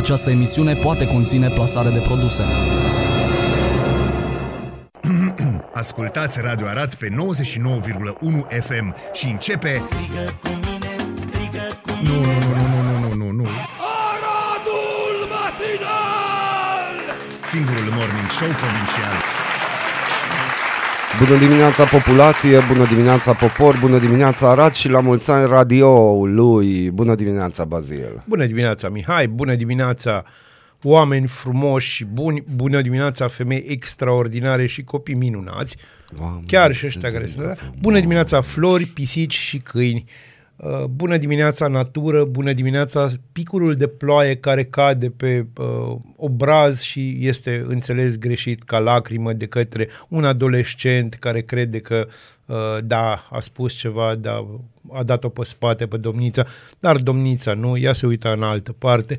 Această emisiune poate conține plasare de produse. Ascultați Radio Arat pe 99,1 FM și începe... Strigă cu mine, strigă cu Nu, nu, nu, nu, nu, nu, nu, nu. Aradul matinal! Singurul morning show provincial. Bună dimineața populație, bună dimineața popor, bună dimineața Arad și la mulți ani radioului. Bună dimineața Bazil. Bună dimineața, Mihai! Bună dimineața, oameni frumoși și buni! Bună dimineața, femei extraordinare și copii minunați! Oameni Chiar și ăștia care sunt. Bună dimineața, flori, pisici și câini! Uh, Bună dimineața, natură! Bună dimineața, picurul de ploaie care cade pe uh, obraz și este înțeles greșit ca lacrimă de către un adolescent care crede că uh, da, a spus ceva, da, a dat-o pe spate pe domnița, dar domnița nu, ea se uită în altă parte.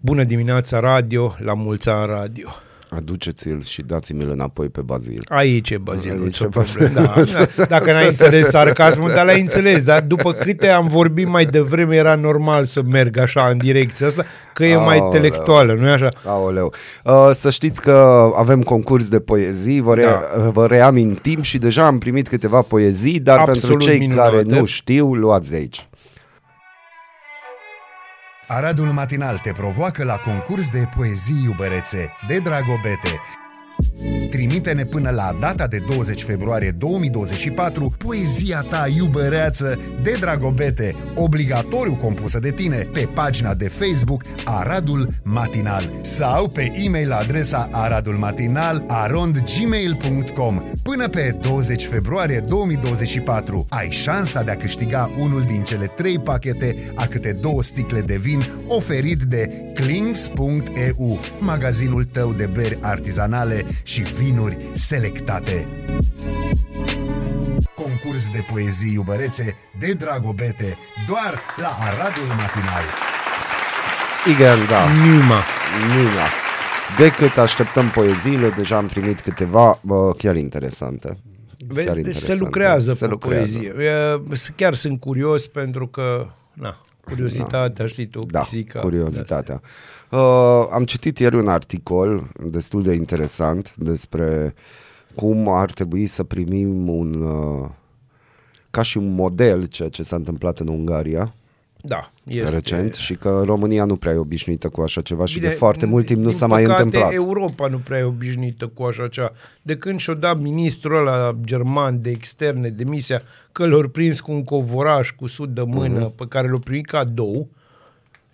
Bună dimineața, radio, la mulți ani radio. Aduceți-l și dați-mi-l înapoi pe Bazil. Aici e Bazil, Aici nicio e Bazil. problemă. Da, da. Dacă n-ai înțeles sarcasmul, dar l-ai înțeles. Dar după câte am vorbit mai devreme, era normal să merg așa în direcția asta, că e mai Aoleu. intelectuală, nu-i așa? Aoleu. Uh, să știți că avem concurs de poezii, vă, re- Da. vă reamintim și deja am primit câteva poezii, dar Absolut pentru cei minunate. care nu știu, luați de aici. Aradul matinal te provoacă la concurs de poezii iubărețe de Dragobete. Trimite-ne până la data de 20 februarie 2024 poezia ta iubăreață de Dragobete, obligatoriu compusă de tine, pe pagina de Facebook Aradul Matinal sau pe e-mail la adresa aradulmatinal arondgmail.com. Până pe 20 februarie 2024 ai șansa de a câștiga unul din cele trei pachete a câte două sticle de vin oferit de Klings.eu, magazinul tău de beri artizanale și vinuri selectate. Concurs de poezii iubărețe de Dragobete, doar la Aradul Matinal. Igen, da. Numa. Nina. De cât așteptăm poeziile, deja am primit câteva bă, chiar interesante. Vezi, Chiar deci se interesante. lucrează se pe lucrează. poezie. E, s- Chiar sunt curios pentru că, na, curiozitatea, știi tu, Da, pisica. curiozitatea. Uh, am citit ieri un articol destul de interesant despre cum ar trebui să primim un uh, ca și un model ceea ce s-a întâmplat în Ungaria Da, este. recent și că România nu prea e obișnuită cu așa ceva și Bine, de foarte mult timp nu din s-a mai păcate, întâmplat. Europa nu prea e obișnuită cu așa ceva. De când și-o dat ministrul ăla german de externe demisia că l-au prins cu un covoraș cu sud de mână Uh-huh. pe care l-au primit cadou,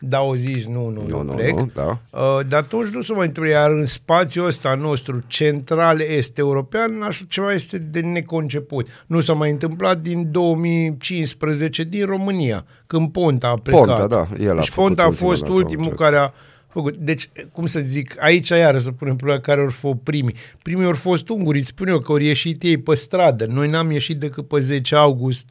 da, au zis nu, nu, Nu, eu nu, plec. nu, da. Uh, de atunci nu se mai întâmplă, iar în spațiul ăsta nostru central est european, așa ceva este de neconceput. Nu s-a mai întâmplat din 2015 din România, când Ponta a plecat. Ponta, da, el a deci făcut Ponta a ultima fost dată ultimul acesta. care a făcut. Deci, cum să zic, aici iară să punem problema care ori fost primii. Primii ori fost ungurii, îți spun eu că ori ieșit ei pe stradă. Noi n-am ieșit decât pe 10 august,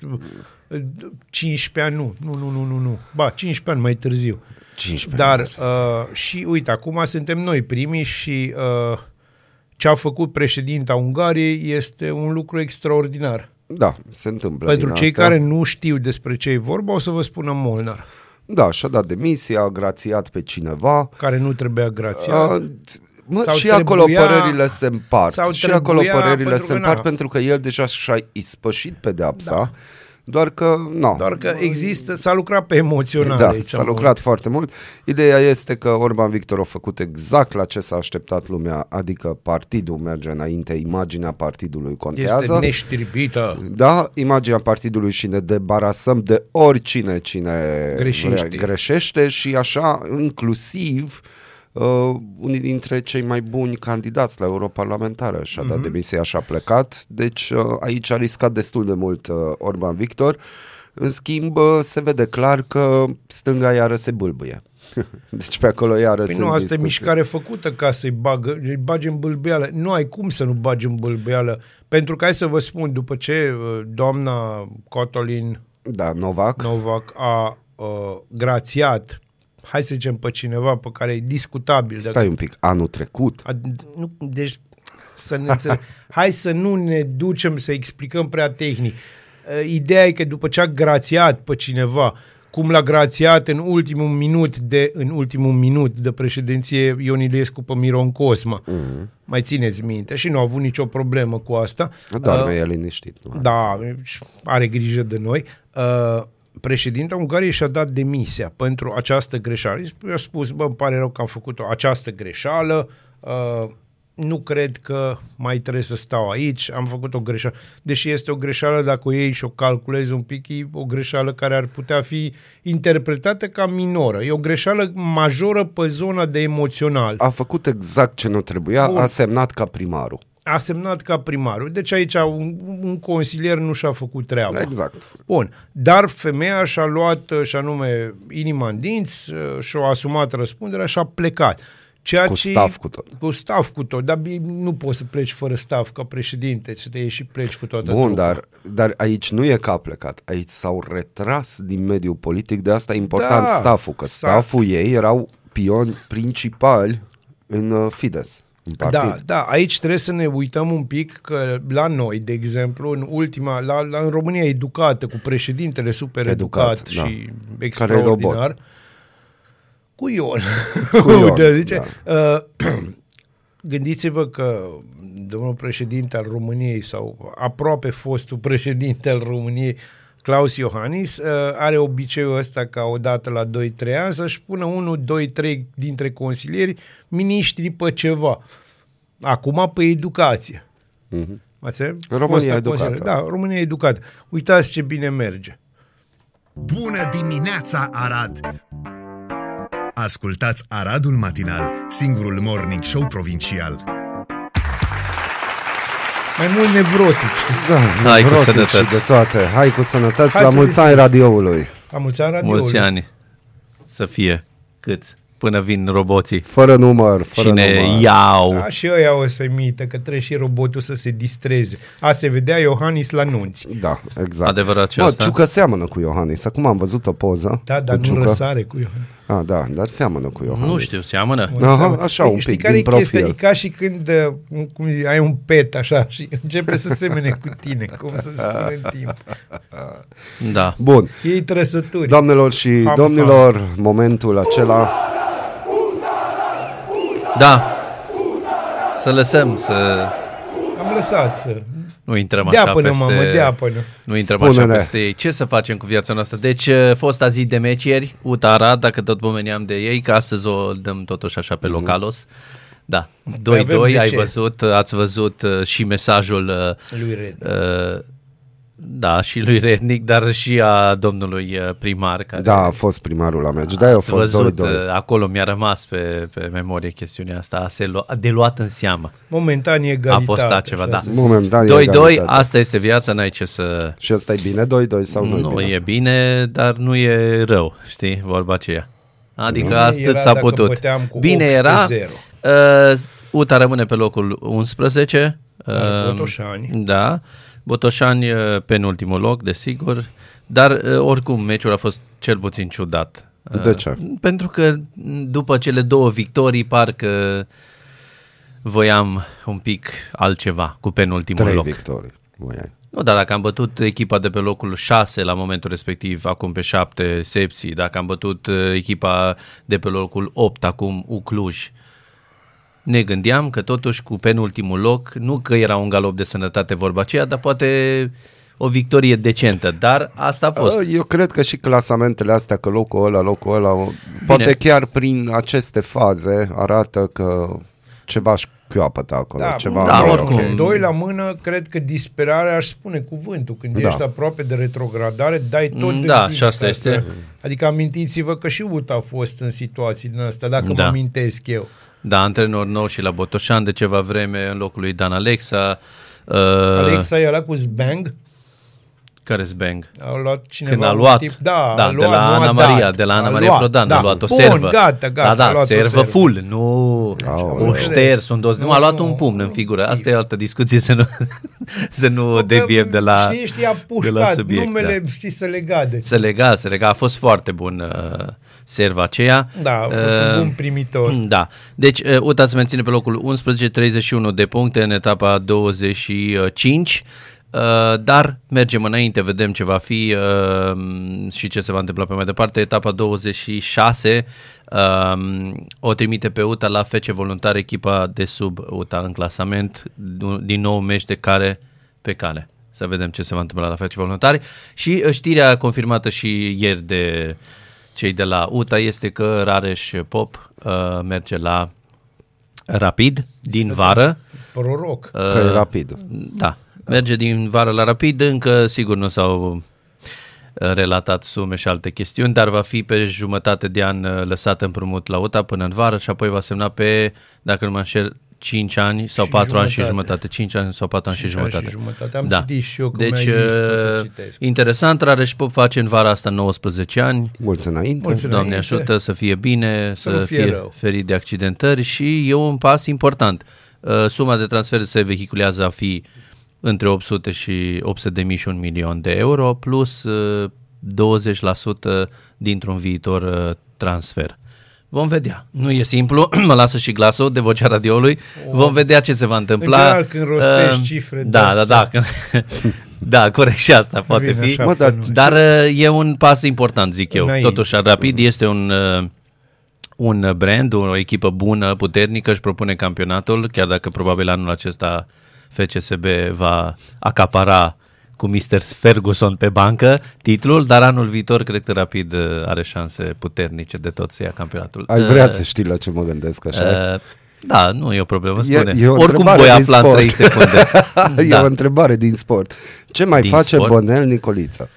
15 ani, nu, nu, nu, nu, nu, nu. Ba, 15 ani mai târziu. 15 Dar ani, uh, și uite, acum suntem noi primii și uh, ce a făcut președinta Ungariei este un lucru extraordinar. Da, se întâmplă Pentru din cei asta. care nu știu despre ce e vorba, o să vă spună Molnar, Da, și-a dat demisia, a grațiat pe cineva. care nu trebuia grațiat. Uh, Mă, Sau și acolo trebuia- părerile se împart. sau Și acolo trebuia, părerile pentru se că împart na. pentru că el deja și-a ispășit pedeapsa, da. Doar că nu. Doar că există, s-a lucrat pe emoțional da, aici. s-a mult. lucrat foarte mult. Ideea este că Orban Victor a făcut exact la ce s-a așteptat lumea, adică partidul merge înainte, imaginea partidului contează. Este neștirbită. Da, imaginea partidului și ne debarasăm de oricine cine Greșește. vrea- greșește și așa inclusiv uh, unii dintre cei mai buni candidați la europarlamentară și-a dat demisia și a plecat, deci uh, aici a riscat destul de mult uh, Orban Victor. În schimb, uh, se vede clar că stânga iară se bâlbâie. deci pe acolo iară Păi sunt nu, asta e discuții. mișcare făcută ca să-i bagă, îi bagi în bâlbeală. Nu ai cum să nu bagi în bâlbeală. Pentru că hai să vă spun, după ce uh, doamna Cotolin Da, Novak. Novak a uh, grațiat, hai să zicem pe cineva pe care e discutabil. dacă- Stai un pic, anul trecut. A, nu, deci, să ne înțeleg. Hai să nu ne ducem să explicăm prea tehnic. Uh, Ideea e că după ce a grațiat pe cineva cum l-a grațiat în ultimul minut de în ultimul minut de președinție Ion Iliescu pe Miron Cosma. Mm-hmm. Mai țineți minte și nu a avut nicio problemă cu asta. Doamne, e liniștit. Nu? Da, și are grijă de noi. Uh, președinta Ungariei și-a dat demisia pentru această greșeală. I-a spus, bă, îmi pare rău că am făcut această greșeală, uh, nu cred că mai trebuie să stau aici, am făcut o greșeală. Deși este o greșeală, dacă o iei și o calculezi un pic, e o greșeală care ar putea fi interpretată ca minoră. E o greșeală majoră pe zona de emoțional. A făcut exact ce nu trebuia, Bun. a semnat ca primarul. A semnat ca primarul. Deci aici un, un consilier nu și-a făcut treaba. Exact. Bun, dar femeia și-a luat, și anume, inima în dinți, și-a asumat răspunderea și a plecat. Ceea Cu ce, staff cu tot. Cu staff cu tot, dar bine, nu poți să pleci fără staff ca președinte, să te ieși și pleci cu toată Bun, trupa. dar, dar aici nu e că a plecat, aici s-au retras din mediul politic, de asta e important Da, stafful, că s-a- stafful ei erau pioni principali în uh, Fides, în partid. Da, da, aici trebuie să ne uităm un pic că la noi, de exemplu, în ultima, la, la în România educată, cu președintele super educat, Educat, da. și Care e extraordinar, robot. cu Ion. Cu Ion, Uite, zice, da. uh, gândiți-vă că domnul președinte al României sau aproape fostul președinte al României, Claus Iohannis, uh, are obiceiul ăsta ca odată la 2-3 ani să-și pună unul, doi, trei dintre consilieri miniștri pe ceva. Acum pe educație. Mhm. Ați înțeles? România Fosta educată. consilier. Da, România educată. Uitați ce bine merge. Bună dimineața, Arad! Ascultați Aradul Matinal, singurul morning show provincial. Mai mult nevrotic. Da, Hai cu nevrotic sănătăți. și de toate. Hai cu sănătăți, Hai la să mulți ani radioului. La mulți ani, radio. Mulți ani să fie câți până vin roboții Fără număr, fără și ne număr. iau. Da, și ăia o să mită, că trebuie și robotul să se distreze. A, se vedea Iohannis la nunți. Da, exact. Adevărat și Mă, asta? Ciucă seamănă cu Iohannis. Acum am văzut o poză Da, dar cu nu Ciucă. răsare cu Iohannis. Ah, da, dar seamănă cu Iohannis. Nu știu, seamănă? Nu Aha, seamănă. așa, un Știi pic, care din e chestia? profil. E ca și când uh, cum zic, ai un pet așa și începe să semene cu tine, cum să spune în timp. Da. Bun. Ei trăsături. Doamnelor și Ham, domnilor, momentul acela Da. Să lăsăm să Am lăsat să... nu intrăm Dea așa până, peste... mamă, dea până. Nu intrăm Spune-ne. așa peste ei. Ce să facem cu viața noastră? Deci, uh, fosta zi de mecieri, Uta Arad, dacă tot pomeneam de ei, că astăzi o dăm totuși așa pe localos. Da, 2-2, Păi avem de ai ce. văzut, ați văzut uh, și mesajul uh, Lui Red. uh, da, și lui Rednic, dar și a domnului uh, primar care Da, a fost primarul la meci. Da, a ați fost văzut, 2-2. uh, acolo mi-a rămas pe, pe memorie chestiunea asta, a, se lua, de luat în seamă. Momentan e A egalitate. postat ceva, așa da. să- Momentan e 2-2, egalitate. asta este viața, n-ai ce să... Și asta e bine? 2-2 sau nu, Nu e bine? e bine, dar nu e rău, știi, vorba aceea. Adică Bine astăzi era s-a dacă putut. băteam cu Bine 8 era. pe 0. Uh, Uta rămâne pe locul 11. Are Uh, Botoșani. Da. Botoșani uh, penultimul loc, desigur. Dar uh, oricum meciul a fost cel puțin ciudat. Uh, De ce? Pentru că după cele două victorii parcă voiam un pic altceva cu penultimul Trei loc. victorii. voiai. Nu, dar dacă am bătut echipa de pe locul 6 la momentul respectiv, acum pe 7 Sepsi, dacă am bătut uh, echipa de pe locul 8 acum Ucluj, ne gândeam că totuși cu penultimul loc, nu că era un galop de sănătate vorba aceea, dar poate o victorie decentă, dar asta a fost. Eu cred că și clasamentele astea, că locul ăla, locul ăla, poate chiar prin aceste faze arată că ceva șchioapătă acolo, Da, ceva da, nu e oricum. ok. Doi la mână, cred că disperarea aș spune cuvântul. Când Da. ești aproape de retrogradare, dai tot de Da, tine și asta ca este. Să... Adică amintiți-vă că și UTA a fost în situații din astea, dacă Da. mă amintesc eu. Da, antrenor nou și la Botoșan de ceva vreme în locul lui Dan Alexa. Uh, Alexa e ăla cu Zbang, care Bang? a luat cineva Când a un luat, tip, da, da a de luat, la nu a Ana Maria, dat. de la Ana A Maria luat, Prodan, da. a luat o Bun, servă. gata, gata, da, a da, luat o servă servă. full, nu Aoleu. un șters, un dos, nu, Nu, a luat nu, un pumn în nu. figură. Asta e altă discuție, să nu, să nu deviem de la, Știi, știi, a de la pușcat, subiect. numele, da. știi, să legade. Se lega, se lega, a fost foarte bun uh, serva aceea. Da, a fost Uh, un bun primitor. Da. Deci, uh, UTA se menține pe locul 11, 31 de puncte în etapa 25. Uh, dar mergem înainte, vedem ce va fi uh, și ce se va întâmpla pe mai departe. Etapa 26 uh, o trimite pe UTA la FC Voluntar, echipa de sub UTA în clasament, din nou meci de care pe cale. Să vedem ce se va întâmpla la FC Voluntari. Și uh, știrea confirmată și ieri de cei de la UTA este că Rareș Pop uh, merge la Rapid din vară. Proroc. Că e rapid. Da, merge din vară la rapid, încă sigur nu s-au uh, relatat sume și alte chestiuni, dar va fi pe jumătate de an uh, lăsat împrumut la UTA până în vară și apoi va semna pe, dacă nu mă înșel, 5 ani sau Și 4 ani și jumătate. jumătate. 5 ani sau 4 ani și Cinci ani jumătate. și jumătate. Am da. citit și eu că Deci, mi-ai zis tu să uh, citesc. interesant, Rareș Pop face în vara asta 19 ani. Mulți înainte. Mulți Doamne înainte. ajută să fie bine, să, nu să fie fie, rău. ferit de accidentări și e un pas important. Uh, Suma de transfer se vehiculează a fi între 800 și 800 de mii și un milion de euro plus uh, 20% dintr-un viitor uh, transfer. Vom vedea. Nu e simplu, mă lasă și glasul de vocea radioului. Vom vedea ce se va întâmpla. general, când rostești Uh, cifre Da, da, da. când- da, corect și asta poate Vine fi. așa Mă, pe dar- nume. Dar uh, e un pas important, zic eu. Înainte. Totuși, Rapid este un, uh, un brand, o echipă bună, puternică, își propune campionatul, chiar dacă probabil anul acesta FCSB va acapara cu Mr. Ferguson pe bancă titlul, dar anul viitor cred că Rapid uh, are șanse puternice de tot să ia campionatul. Ai vrea Uh, să știi la ce mă gândesc așa? uh, da, nu e o problemă, E- spune. e o Oricum întrebare voi din afla în sport. 3 secunde. e da. o întrebare din sport. Ce mai Din face sport? Bonel Nicolița?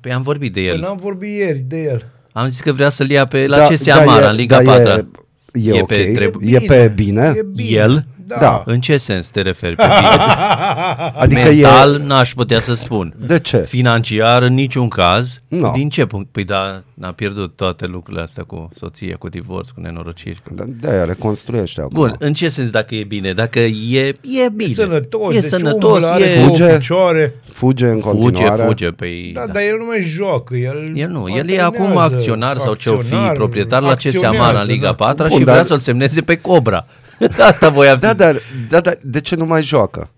Păi am vorbit de Păi el. n-am vorbit ieri de el. Am zis că vrea să-l ia pe la Da, CS da, Amara, e- în Liga da, 4. E, e, E ok. pe trebu- e pe bine? E bine. El? Da. Da. În ce sens te referi pe bine? Adică Mental e... n-aș putea să spun. De ce? Financiar în niciun caz. Nu. Din ce punct? Păi da, a pierdut toate lucrurile astea cu soție, cu divorț, cu nenorociri. Da, de-aia reconstruiește acum. Bun, în ce sens dacă e bine? Dacă e, e bine. E sănătos. E deci sănătos, omul are e... două Fuge. picioare. Fuge în Fuge, continuare. fuge. Păi, Da, da. dar el nu mai joacă. El, El nu, el e antrenează. acum acționar sau ce o fi, Acționar, proprietar la CS Amara în acționează, Liga da. 4 Bun, și vrea dar- să-l semneze pe Cobra. Asta voiam Da, să dar, da, dar de ce nu mai joacă?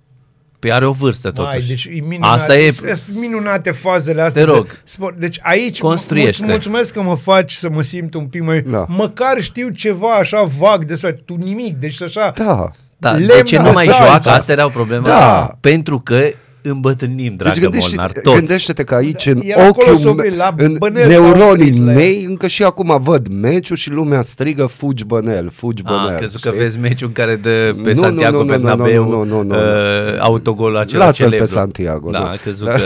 Păi are o vârstă totuși. Mai, deci e minunat, Asta e... Sunt minunate fazele astea. Te rog. De sport. Deci aici Construiește. mulț- mulțumesc că mă faci să mă simt un pic mai... Da. Măcar știu ceva așa vag despre tu nimic. Deci așa... Da. Da, de Lemn ce nu mai asalt, joacă? da. Asta era o problemă. Da. Pentru că îmbătrânim, dragă Deci gândește, Molnar, toți. gândește-te că aici în El acolo ochiul, s-o me- vede, la în Bănel s-a neuronii oprit la el. mei, încă și acum văd meciul și lumea strigă fugi Bănel, fugi Ah, Bănel. crezut că știi? vezi meciul în care dă pe Nu, nu, Santiago nu, nu, nu, Bernabeu nu, nu, nu, nu. uh, autogolul acela Lasă-l pe celebru. Santiago, Da, nu. a crezut Da. că...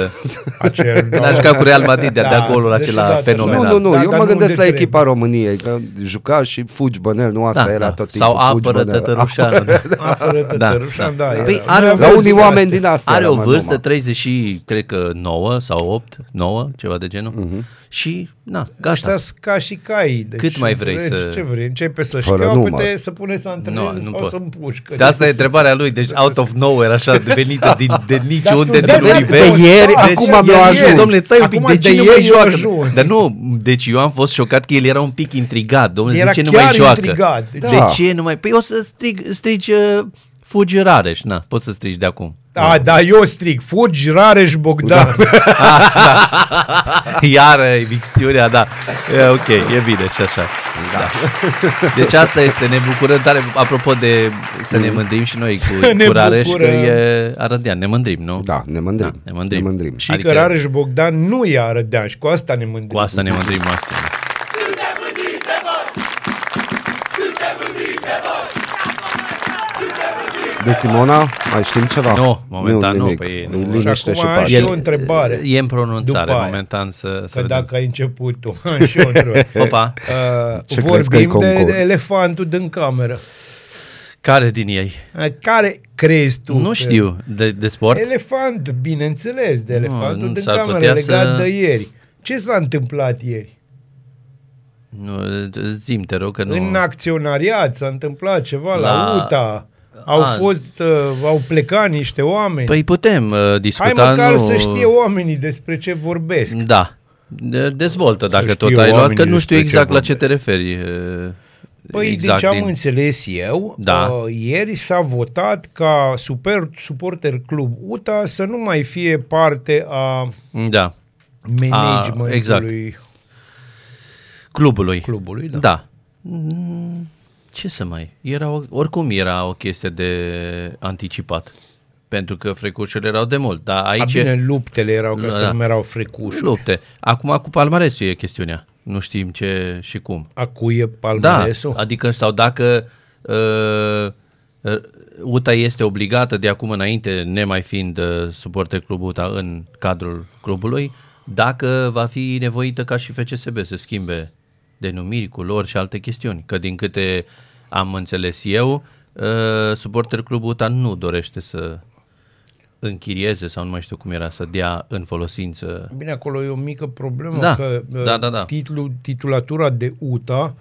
Acel, N-a jucat cu Real Madrid, de-a dat golul acela deși, fenomenal. Nu, nu, nu, Da, eu dar mă nu gândesc unde la trebuie. echipa României, că juca și fugi Bănel, nu asta Da, era da. tot timpul. Sau fugi apără Bănel. Tătărușanu. Apără Da, Tătărușan, da. Păi era. are- Noi La avem unii zile oameni astea. din astea. Are o rămân vârstă, numai. 30 și, cred că 9 sau 8, 9, ceva de genul. Mhm. Și, na, gata. Ăștia sunt ca și cai. Deci, Cât mai vrei înțelegi? să- Ce vrei? Începe să-și Fără capete, număr. să pune să antreneze Nu, nu sau pot. să împușcă. De asta e întrebarea lui, deci out of nowhere, așa, venită din, de Dar niciunde, tu din stai să univers. te ieri, uiți, acum deci mi-a el ajuns. ieri. Domnule, stai un pic, Acum de ce de nu mai ieri i-a joacă? ajuns. Dar nu, deci eu am fost șocat că el era un pic intrigat, domnule, Era de ce nu chiar mai joacă? intrigat. De Da. ce nu mai... Păi o să strig, strigi uh, fugi Rareș, na, poți să strigi de acum. Da, da, eu strig, fugi Rareș Bogdan. Iar e mixtiunea, da. E, ok, e bine și așa. Da. Deci asta este, ne bucurăm tare. Apropo de să ne mândrim și noi Să cu, ne cu Rareș, că bucurăm. e arădean, ne mândrim, nu? Da, ne mândrim. Da, ne mândrim. Ne mândrim. Și Adică- că Rareș Bogdan nu e arădean și cu asta ne mândrim. Cu asta ne mândrim maxim. De Simona, mai știm ceva? Nu, momentan nu, nimic. păi Îi nu. liniște Și și acum am pace. și o întrebare. E în pronunțare, După aia. momentan să, să Că vedem. dacă ai început tu, am și o întrebare. Opa, Uh, Ce crezi că e vorbim de, concurs? de elefantul din cameră. care din ei? Uh, Care crezi tu? Nu că- știu, de, de sport? Elefant, bineînțeles, de Nu, elefantul nu din s-ar cameră putea legat să- de ieri. Ce s-a întâmplat ieri? Nu, zim, te rog, că nu... În acționariat s-a întâmplat ceva la, La- UTA. Au A. fost, uh, au plecat niște oameni. Păi putem uh, Hai discuta, măcar nu... să știe oamenii despre ce vorbesc. Da. De- Dezvoltă dacă Să tot știe ai luat, oamenii că nu știu despre ce exact la ce te vorbesc. referi. uh, Păi exact deci am din... înțeles eu, Da. uh, ieri s-a votat ca super suporter club UTA să nu mai fie parte a Da, managementului exact. clubului. clubului. Da. Da. Mm, Ce să mai... Era o, oricum era o chestie de anticipat. Pentru că frecușurile erau de mult. Dar A, aici... bine, luptele erau, că Da, se da. numerau frecușuri. Lupte. Acum cu palmaresul e chestiunea. Nu știm ce și cum. A cui e Da, palmaresul? adică sau dacă uh, uh, UTA este obligată de acum înainte, nemai fiind uh, suporter club UTA în cadrul clubului, dacă va fi nevoită ca și FCSB să schimbe denumiri, culori și alte chestiuni. Că din câte am înțeles eu, uh, suporter club UTA nu dorește să închirieze sau nu mai știu cum era, să dea în folosință Bine, acolo e o mică problemă Da, că uh, da, da, da. Titlu, titulatura de UTA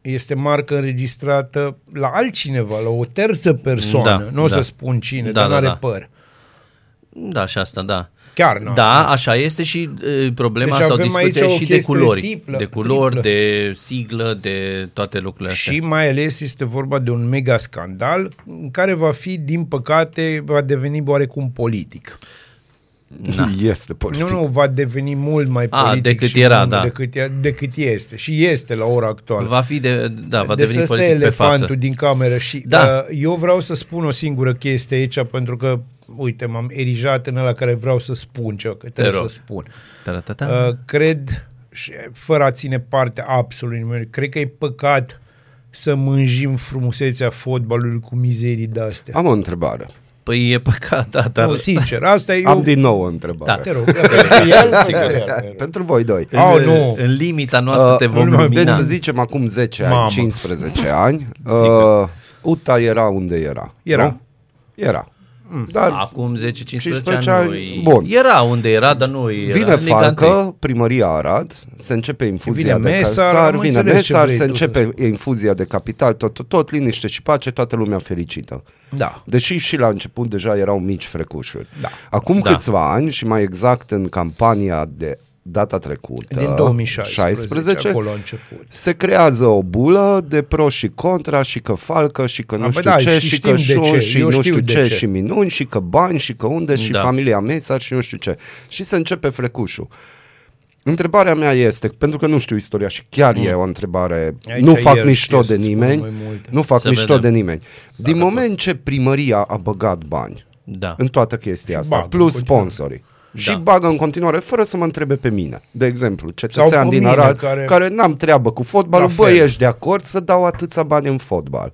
este marcă înregistrată la altcineva, la o terță persoană. Da, nu o da. să spun cine, Da, dar da, nu are da. păr. Da, și asta, da. Chiar nu. Da, așa este și e, problema Deci sau avem aici discuția o și de chestie culori. triplă- de culori, triplă. de siglă, de toate lucrurile astea. Și mai ales este vorba de un mega scandal în care va fi, din păcate, va deveni oarecum politic. Da. Este politic. Nu, nu, va deveni mult mai A, politic decât și era, mult da. decât, e- decât este. Și este la ora actuală. Va fi de, da, va deci deveni ăsta e politic pe elefantul față. din cameră și Da. uh, eu vreau să spun o singură chestie aici pentru că, uite, m-am erijat în ăla care vreau să spun ceva, că trebuie rog. să spun. Ta-ta-ta. Uh, cred, și fără a ține parte absolut nimeni, cred că e păcat să mânjim frumusețea fotbalului cu mizerii de-astea. Am o întrebare. Păi e păcat, da, dar... Nu, sincer, asta e... Am eu... din nou o întrebare. Da. Te rog, ia- ia- ia- ia- Pentru voi doi. Oh, în, nu. în limita noastră te vom nu, lumina. Deci să zicem acum 10 ani, Mamă. 15 ani, Sigur. uh, UTA era unde era. Era. Nu? Era. Dar Acum 10-15 15 ani, ani, nu bun. Era unde era, dar nu era. vine în Liga întâi. Falcă, primăria Arad, se începe infuzia Vine de Mesar, capital, am vine înțeles ce Mesar, vrei se tu începe infuzia de capital, tot, tot, tot, liniște și pace, toată lumea fericită. Da. Deși și la început deja erau mici frecușuri. Da. Acum Da. câțiva ani și mai exact în campania de data trecută, Din 2016, 16, acolo a început. se creează o bulă de pro și contra și că falcă și că nu A, bă, știu da, ce și și că știm de șun ce. și Eu nu știu știu de ce ce. și minuni și că bani și că unde și Da. familia Mesar și nu știu ce. Și se începe frecușul. Întrebarea mea este, pentru că nu știu istoria și chiar e o întrebare, Mm. Aici nu fac el mișto știe de să-ți nimeni, spun mai multe. nu fac Să mișto vedem. de nimeni. Din moment ce primăria a băgat bani Da. în toată chestia asta, bagă plus în continuare. sponsorii. Da. Și bagă în continuare, fără să mă întrebe pe mine. De exemplu, Sau cetățean pe din mine, Arad, care- care, care n-am treabă cu fotbalul, La bă, fel. ești de acord să dau atâția bani în fotbal?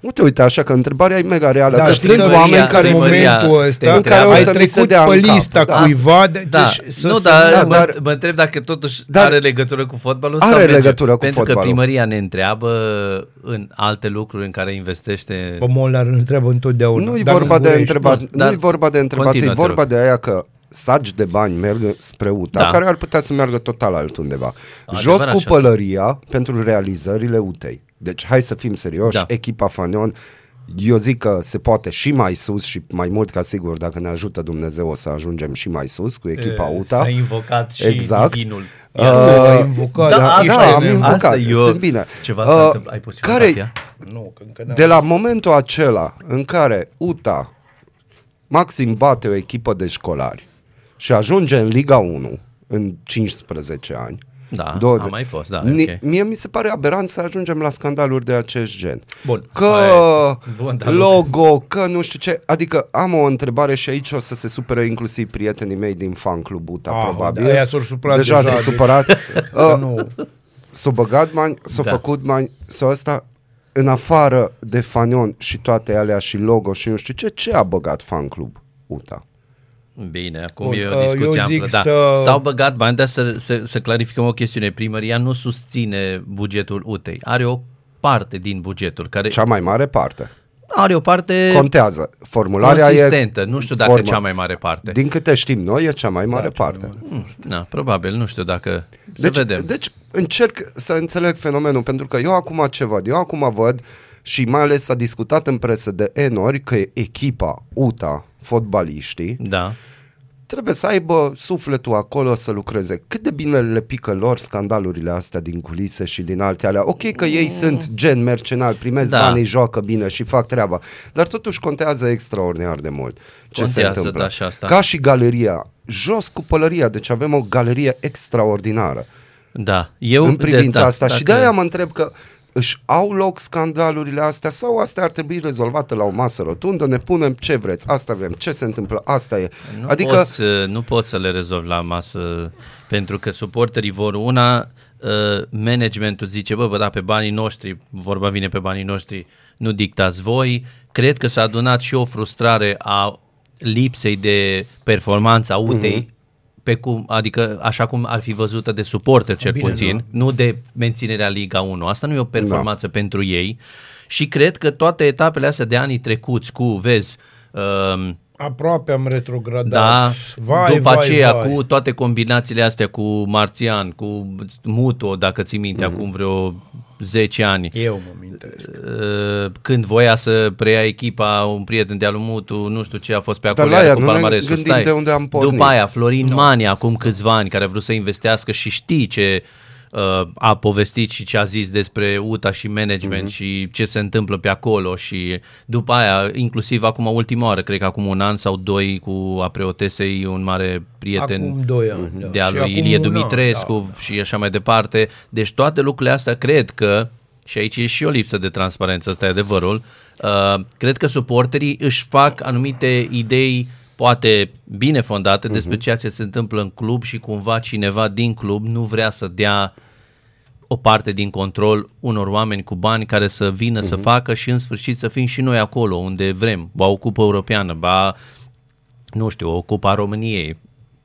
Nu te uite așa că întrebarea e mega reală, Da, că știi sunt că oameni primăria- care în se... primăria momentul te ăsta întreabă. ai Să mi se trecut dea pe în cap. lista Da. cuiva, de, Da, deci să nu, se- dar, da, mă, dar- mă întreb dacă totuși Dar- are legătură cu fotbalul Are sau merge? legătură cu Pentru că fotbalul. primăria ne întreabă în alte lucruri în care investește... Bă, Molnar îl întreabă întotdeauna. Nu-i Dar vorba în de București, întrebat, nu, dar nu-i vorba de întrebat, e continuă, te vorba rog. de aia că sagi de bani merg spre UTA, Da. care ar putea să meargă total altundeva. Adevărat Jos și cu asta. pălăria pentru realizările UTEI. Deci hai să fim serioși, Da. echipa Fanion, eu zic că se poate și mai sus și mai mult ca sigur, dacă ne ajută Dumnezeu o să ajungem și mai sus cu echipa E, UTA. S-a invocat și Exact. divinul. Uh, ai invocat, da, da, da, ești am ai- invocat, Asta eu- sunt bine. Ceva Uh, s-a întâmplat. Ai pus care, fotografia? Nu, că încă n-am. de la momentul acela în care UTA maxim bate o echipă de școlari și ajunge în Liga 1 în 15 ani, Da, 20. a mai fost, da, Ni- ok. Mie mi se pare aberant să ajungem la scandaluri de acest gen. Bun. Că Mai- bun, dar logo, că nu știu ce. Adică am o întrebare și aici o să se supere inclusiv prietenii mei din fan club UTA, Ah, probabil. da, aia s-au supărat deja. deja, s-au deci- supărat. Să Uh, nu... s-au băgat bani, s-au Da. făcut bani, s-au ăsta, în afară de fanion și toate alea și logo și nu știu ce, ce a băgat fan club UTA? Bine, acum Bun, e uh, o discuție eu zic amplă. Da. să- S-au băgat bani, dar să, să, să clarificăm o chestiune. Primăria nu susține bugetul UTEI. Are o parte din bugetul care Cea mai mare parte. are o parte Contează. Formularea consistentă. e... Nu știu dacă formă- cea mai mare parte. Din câte știm noi, e cea mai mare Da, cea mai parte. Hmm, Da, probabil, nu știu dacă... Să Deci, vedem. deci încerc să înțeleg fenomenul, pentru că eu acum ce văd? Eu acum văd și mai ales s-a discutat în presă de N ori că echipa UTA, fotbaliștii, Da. trebuie să aibă sufletul acolo să lucreze. Cât de bine le pică lor scandalurile astea din culise și din alte alea. Ok că ei sunt gen mercenari, primesc Da. da. banii, joacă bine și fac treaba, dar totuși contează extraordinar de mult ce se Contează, întâmplă. da, și asta. Ca și galeria, jos cu pălăria, deci avem o galerie extraordinară Da. Eu, în privința da, asta și dacă- de-aia mă întreb că își au loc scandalurile astea sau astea ar trebui rezolvate la o masă rotundă, ne punem ce vreți, asta vrem, ce se întâmplă, asta e. Nu, adică poți, uh, nu poți să le rezolvi la masă pentru că suporterii vor una, uh, managementul zice, bă, bă, da, pe banii noștri, vorba vine pe banii noștri, nu dictați voi. Cred că s-a adunat și o frustrare a lipsei de performanță a UTEI, Mhm. Pe cum, adică așa cum ar fi văzută de suporter cel Bine, puțin, da. nu de menținerea Liga 1. Asta nu e o performanță da. pentru ei și cred că toate etapele astea de anii trecuți cu, vezi, um, Aproape am retrogradat. da, vai, după vai, aceea vai. cu toate combinațiile astea cu Marțian, cu Muto, dacă ții minte, Mhm. mm-hmm. acum vreo 10 ani, Eu mă mintesc. uh, când voia să preia echipa un prieten de-al lui Mutu, nu știu ce a fost pe Dar acolo, la iar aia cu nu ne palmaresul, gândim stai. de unde am pornit. După aia, Florin no. Mani, acum câțiva ani, care a vrut să investească și știi ce uh, a povestit și ce a zis despre UTA și management Mhm. mm-hmm. și ce se întâmplă pe acolo și după aia, inclusiv acum ultima oară, cred că acum un an sau doi cu Apreotesei, un mare prieten Acum doi ani, da. de a Și lui acum Ilie un an, Dumitrescu da. și așa mai departe. Deci toate lucrurile astea cred că, și aici e și o lipsă de transparență, ăsta e adevărul, uh, cred că suporterii își fac anumite idei poate bine fondate uh-huh. despre ceea ce se întâmplă în club și cumva cineva din club nu vrea să dea o parte din control unor oameni cu bani care să vină uh-huh. să facă și în sfârșit să fim și noi acolo unde vrem, ba o cupă europeană, ba nu știu, o cupa României,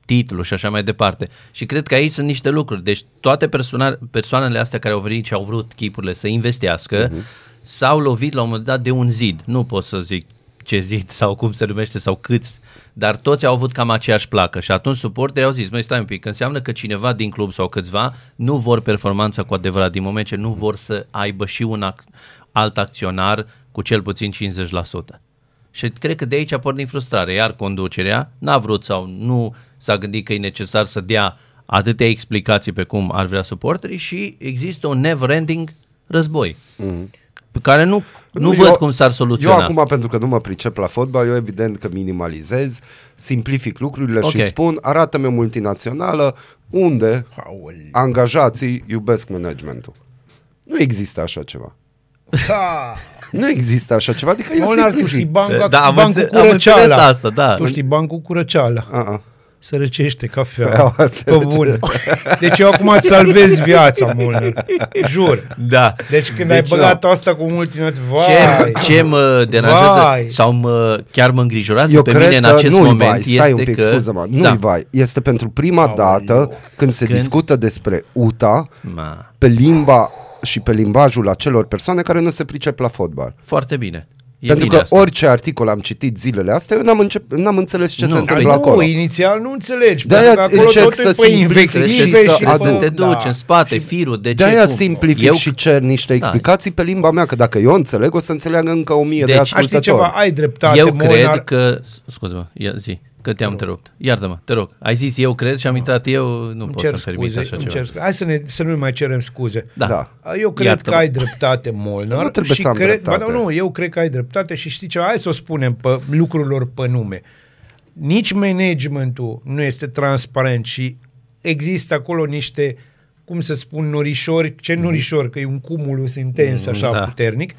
titlul și așa mai departe. Și cred că aici sunt niște lucruri. Deci toate persoana, persoanele astea care au venit și au vrut chipurile să investească uh-huh. s-au lovit la un moment dat de un zid. Nu pot să zic ce zid sau cum se numește sau câți, dar toți au avut cam aceeași placă și atunci suporterii au zis, măi stai un pic, că înseamnă că cineva din club sau câțiva nu vor performanța cu adevărat din moment ce nu vor să aibă și un ac- alt acționar cu cel puțin 50%. Și cred că de aici a pornit frustrare, iar conducerea n-a vrut sau nu s-a gândit că e necesar să dea atâtea explicații pe cum ar vrea suporterii și există un never-ending război, mm. pe care nu, nu, văd eu- cum s-ar soluționa. Eu acum, pentru că nu mă pricep la fotbal, eu evident că minimalizez, simplific lucrurile Ok. și spun, arată-mi o multinațională unde Aoleu. angajații iubesc managementul. Nu există așa ceva. Da. Nu există așa ceva, adică e Molnar, tu simplific. știi banca, Da, am bancul înțe- cu am înțeles răceala. asta, da. Tu știi bancul cu răceala. Uh-uh. Sărăcește cafea. Cafeaua Pe sărăcește. bun. Deci eu acum îți salvez viața, Molnar. Jur. Da. Deci când Deci ai băgat asta cu multinaționale, vai. Ce, ce mă deranjează Vai. sau mă, chiar mă îngrijorează Eu pe cred mine în că acest nu-i moment vai, stai este un pic, că... scuză-mă, nu-i da. vai. Este pentru prima Aoleu. dată când se Când? discută despre UTA Ma, pe limba și pe limbajul acelor persoane care nu se pricep la fotbal. foarte bine. E Pentru bine că asta. orice articol am citit zilele astea, eu n-am, încep, n-am înțeles ce Nu, se păi întâmplă nu, acolo. inițial nu înțelegi. De-aia pentru că acolo încerc totul e să pe simplific Trebuie să, invective și și trebuie să pe- te duci da. în spate, firul, de ce, De-aia cum? simplific Eu- și cer niște explicații pe limba mea, că dacă eu înțeleg, o să înțeleagă încă o mie de Deci, Aș, știi ascultători. ceva? Ai dreptate, Eu Molnar. cred că... Scuze-mă, ia, zi, că te-am întrerupt. Iartă-mă, te rog. Ai zis eu cred și am intrat eu, nu Îmi pot cer să permit scuze, așa îmi ceva. cer scuze. Hai să, ne, să nu mai cerem scuze. Da. Da. Eu cred Iartă-mă. că ai dreptate, Molnar. Nu trebuie și să am cred, dreptate. Ba, nu, nu, eu cred că ai dreptate și știi ceva, hai să o spunem pe lucrurilor pe nume. Nici managementul nu este transparent și există acolo niște, cum să spun, norișori, ce norișori, că e un cumulus intens așa da. puternic.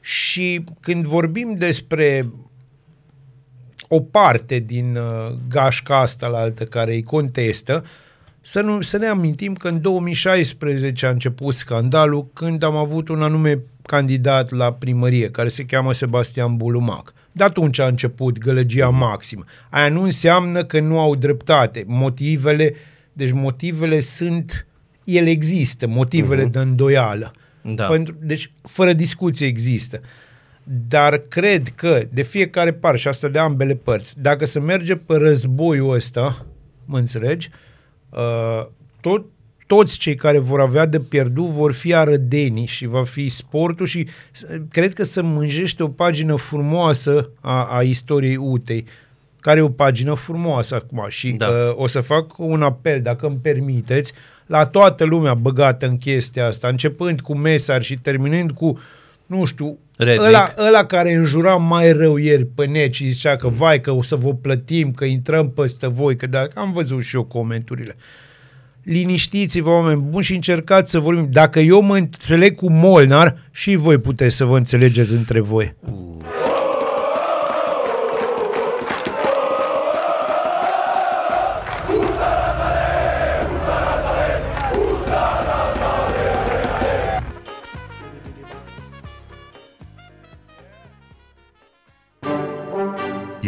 Și când vorbim despre o parte din uh, gașca asta la altă care îi contestă, să, nu, să ne amintim că în 2016 a început scandalul când am avut un anume candidat la primărie care se cheamă Sebastian Bulumac. De atunci a început gălăgia maximă. Aia nu înseamnă că nu au dreptate. Motivele, deci motivele sunt, ele există, motivele uh-huh. de îndoială. Da. Pentru, deci, fără discuție există. Dar cred că de fiecare parte, și asta de ambele părți, dacă se merge pe războiul ăsta, mă înțelegi, uh, tot, toți cei care vor avea de pierdut vor fi arădenii și va fi sportul și s- cred că se mânjește o pagină frumoasă a, a istoriei UTEI. care e o pagină frumoasă acum și Da. da. uh, o să fac un apel, dacă îmi permiteți, la toată lumea băgată în chestia asta, începând cu Mesar și terminând cu, nu știu, Rednic. ăla, ăla care înjura mai rău ieri pe net și zicea că vai că o să vă plătim, că intrăm peste voi, că dacă am văzut și eu comenturile. Liniștiți-vă, oameni buni, și încercați să vorbim. Dacă eu mă înțeleg cu Molnar, și voi puteți să vă înțelegeți între voi.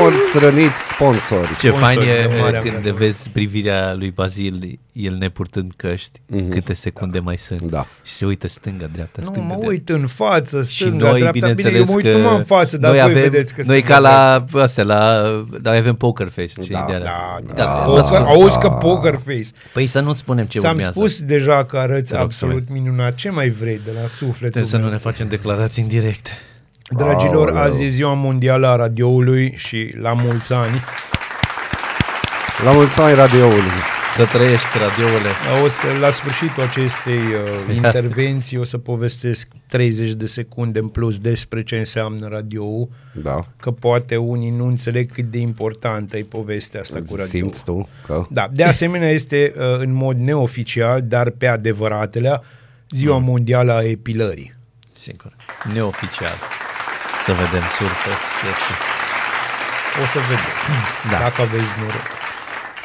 Morți, răniți, sponsori. Ce fain e de marea când mea. vezi privirea lui Bazil, el nepurtând căști, câte secunde mai sunt. Da. Și se uită stânga, dreapta, Nu, stânga, mă dreapta. uit în față, Și stânga, noi, dreapta. Bine, eu bineînțeles mă uit că numai în față, dar noi voi avem, vedeți că noi sunt ca dreapta. la astea, la, noi avem poker face, știi, Da, de alea. Da, Da, da. da. Auzi, că, auzi că poker face. Păi să nu spunem ce Ți-am urmează. spus deja că arăți Te rog, absolut să minunat. Ce mai vrei de la sufletul Putem să nu meu? ne facem declarații în direct. Dragilor, Aoleu. azi e ziua mondială a radioului și la mulți ani. La mulți ani radioului. Să trăiești radioule. O să, la sfârșitul acestei uh, intervenții o să povestesc 30 de secunde în plus despre ce înseamnă radioul, Da. că poate unii nu înțeleg cât de importantă e povestea asta cu radioul. Simți tu că... Da, de asemenea este uh, în mod neoficial, dar pe adevăratele, ziua mondială a epilării. Sigur. Neoficial. Să vedem sursă. Este. O să vedem, Da. dacă aveți noroc.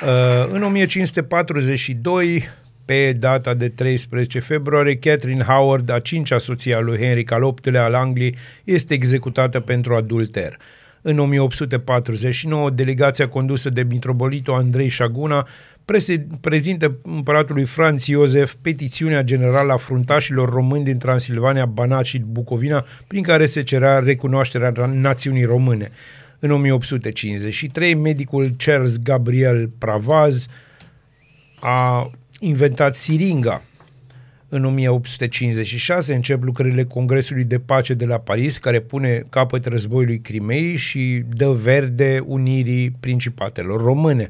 Uh, în 1542, pe data de 13 februarie, Catherine Howard, a cincea soție a lui Henric al VIII-lea al Angliei, este executată pentru adulter. În 1849, delegația condusă de mitropolitul Andrei Șaguna prese- prezintă împăratului Franz Iosef petițiunea generală a fruntașilor români din Transilvania, Banat și Bucovina, prin care se cerea recunoașterea națiunii române. În 1853, medicul Charles Gabriel Pravaz a inventat siringa. În 1856 încep lucrările Congresului de Pace de la Paris, care pune capăt războiului Crimei și dă verde unirii principatelor române.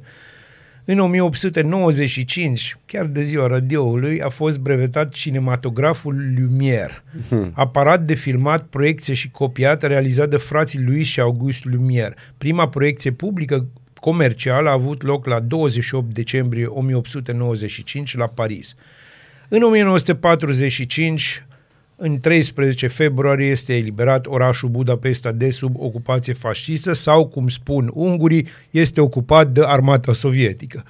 În 1895, chiar de ziua radioului, a fost brevetat cinematograful Lumière, aparat de filmat, proiecție și copiat realizat de frații lui și August Lumière. Prima proiecție publică comercială a avut loc la 28 decembrie 1895 la Paris. În 1945, în 13 februarie este eliberat orașul Budapesta de sub ocupație fascistă sau, cum spun ungurii, este ocupat de armata sovietică.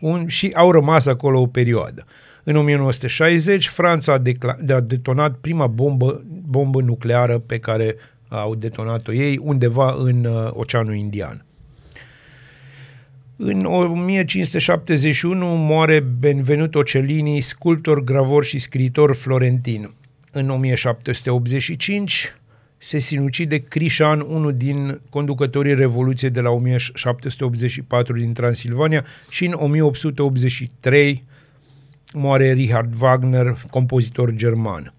Un, și au rămas acolo o perioadă. În 1960, Franța a, decla- a detonat prima bombă, bombă nucleară pe care au detonat-o ei undeva în uh, Oceanul Indian. În 1571 moare Benvenuto Cellini, sculptor, gravor și scriitor florentin. În 1785 se sinucide Crișan, unul din conducătorii Revoluției de la 1784 din Transilvania și în 1883 moare Richard Wagner, compozitor german.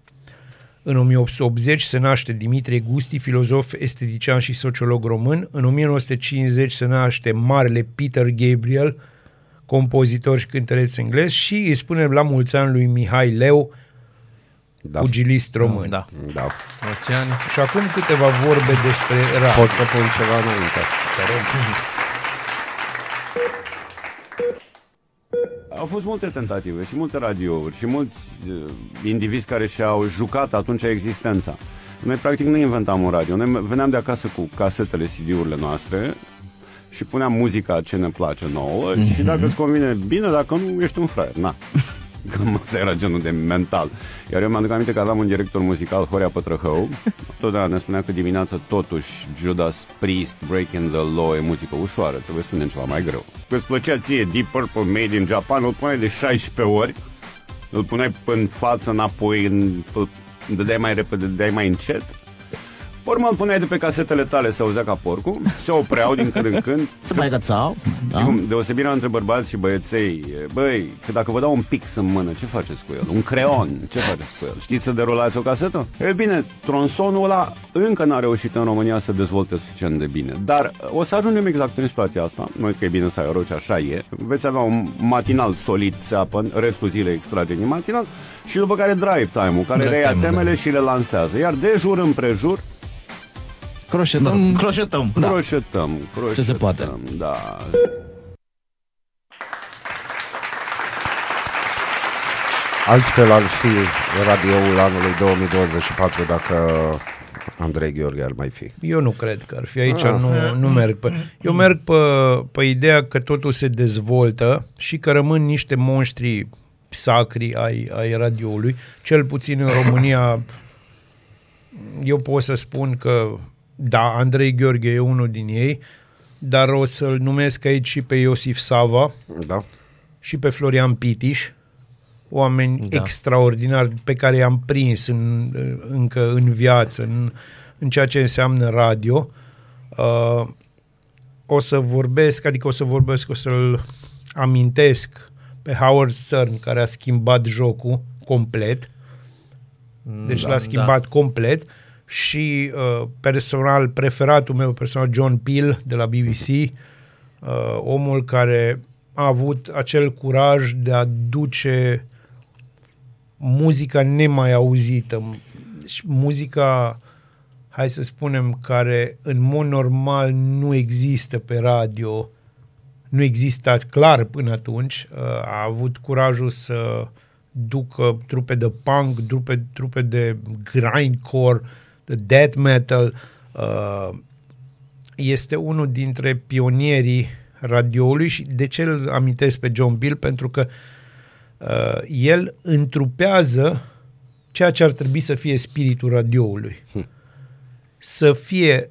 În 1880 se naște Dimitrie Gusti, filozof, estetician și sociolog român. În 1950 se naște marele Peter Gabriel, compozitor și cântăreț englez și îi spunem la mulți ani lui Mihai Leu, Da. pugilist român. Da. Da. Oceani. Și acum câteva vorbe despre rap. Pot să pun ceva înainte. Au fost multe tentative și multe radiouri și mulți uh, indivizi care și-au jucat atunci existența. Noi practic nu inventam un radio, noi veneam de acasă cu casetele, CD-urile noastre și puneam muzica ce ne place nouă mm-hmm. și dacă îți convine bine, dacă nu, ești un fraier, na. Cam asta era genul de mental. Iar eu mi-aduc aminte că aveam un director muzical, Horea Pătrăhău, totdeauna ne spunea că dimineața totuși Judas Priest, Breaking the Law e muzică ușoară, trebuie să spunem ceva mai greu. Că îți plăcea ție Deep Purple Made in Japan, îl pune de 16 ori Îl puneai în față, înapoi, în, îl dădeai mai repede, dădeai mai încet. Urmă îl puneai de pe casetele tale să auzea ca porcul, se opreau din când în când. Să mai gățau. Da? Cum, deosebirea între bărbați și băieței, e, băi, că dacă vă dau un pix în mână, ce faceți cu el? Un creon, ce faceți cu el? Știți să derulați o casetă? E bine, tronsonul ăla încă n-a reușit în România să dezvolte suficient de bine. Dar o să ajungem exact în situația asta. Nu zic că e bine să ai o roce, așa e. Veți avea un matinal solid, țeapă, restul zilei extrage din matinal și după care drive time-ul, care Drive reia time-ul, temele da. și le lansează. Iar de jur împrejur, Croșetăm. Croșetăm. da. croșetăm, croșetăm. Ce se poate. Da. Altfel ar fi radioul anului 2024 dacă Andrei Gheorghe ar mai fi. Eu nu cred că ar fi aici, nu, nu merg pe... Eu merg pe, pe ideea că totul se dezvoltă și că rămân niște monștri sacri ai, ai radioului, cel puțin în România eu pot să spun că da, Andrei Gheorghe e unul din ei, dar o să-l numesc aici și pe Iosif Sava Da? și pe Florian Pitiș, oameni Da. da. extraordinari pe care i-am prins în, încă în viață, în, în ceea ce înseamnă radio. Uh, o să vorbesc, adică o să vorbesc, o să-l amintesc pe Howard Stern, care a schimbat jocul complet. Deci Da, l-a schimbat complet și uh, personal, preferatul meu personal, John Peel de la BBC, uh, omul care a avut acel curaj de a duce muzica nemai auzită, deci muzica, hai să spunem, care în mod normal nu există pe radio, nu exista clar până atunci, uh, a avut curajul să ducă trupe de punk, trupe, trupe de grindcore, de death metal. Uh, Este unul dintre pionierii radioului și de ce îl amintesc pe John Bill? Pentru că uh, el întrupează ceea ce ar trebui să fie spiritul radioului. Să fie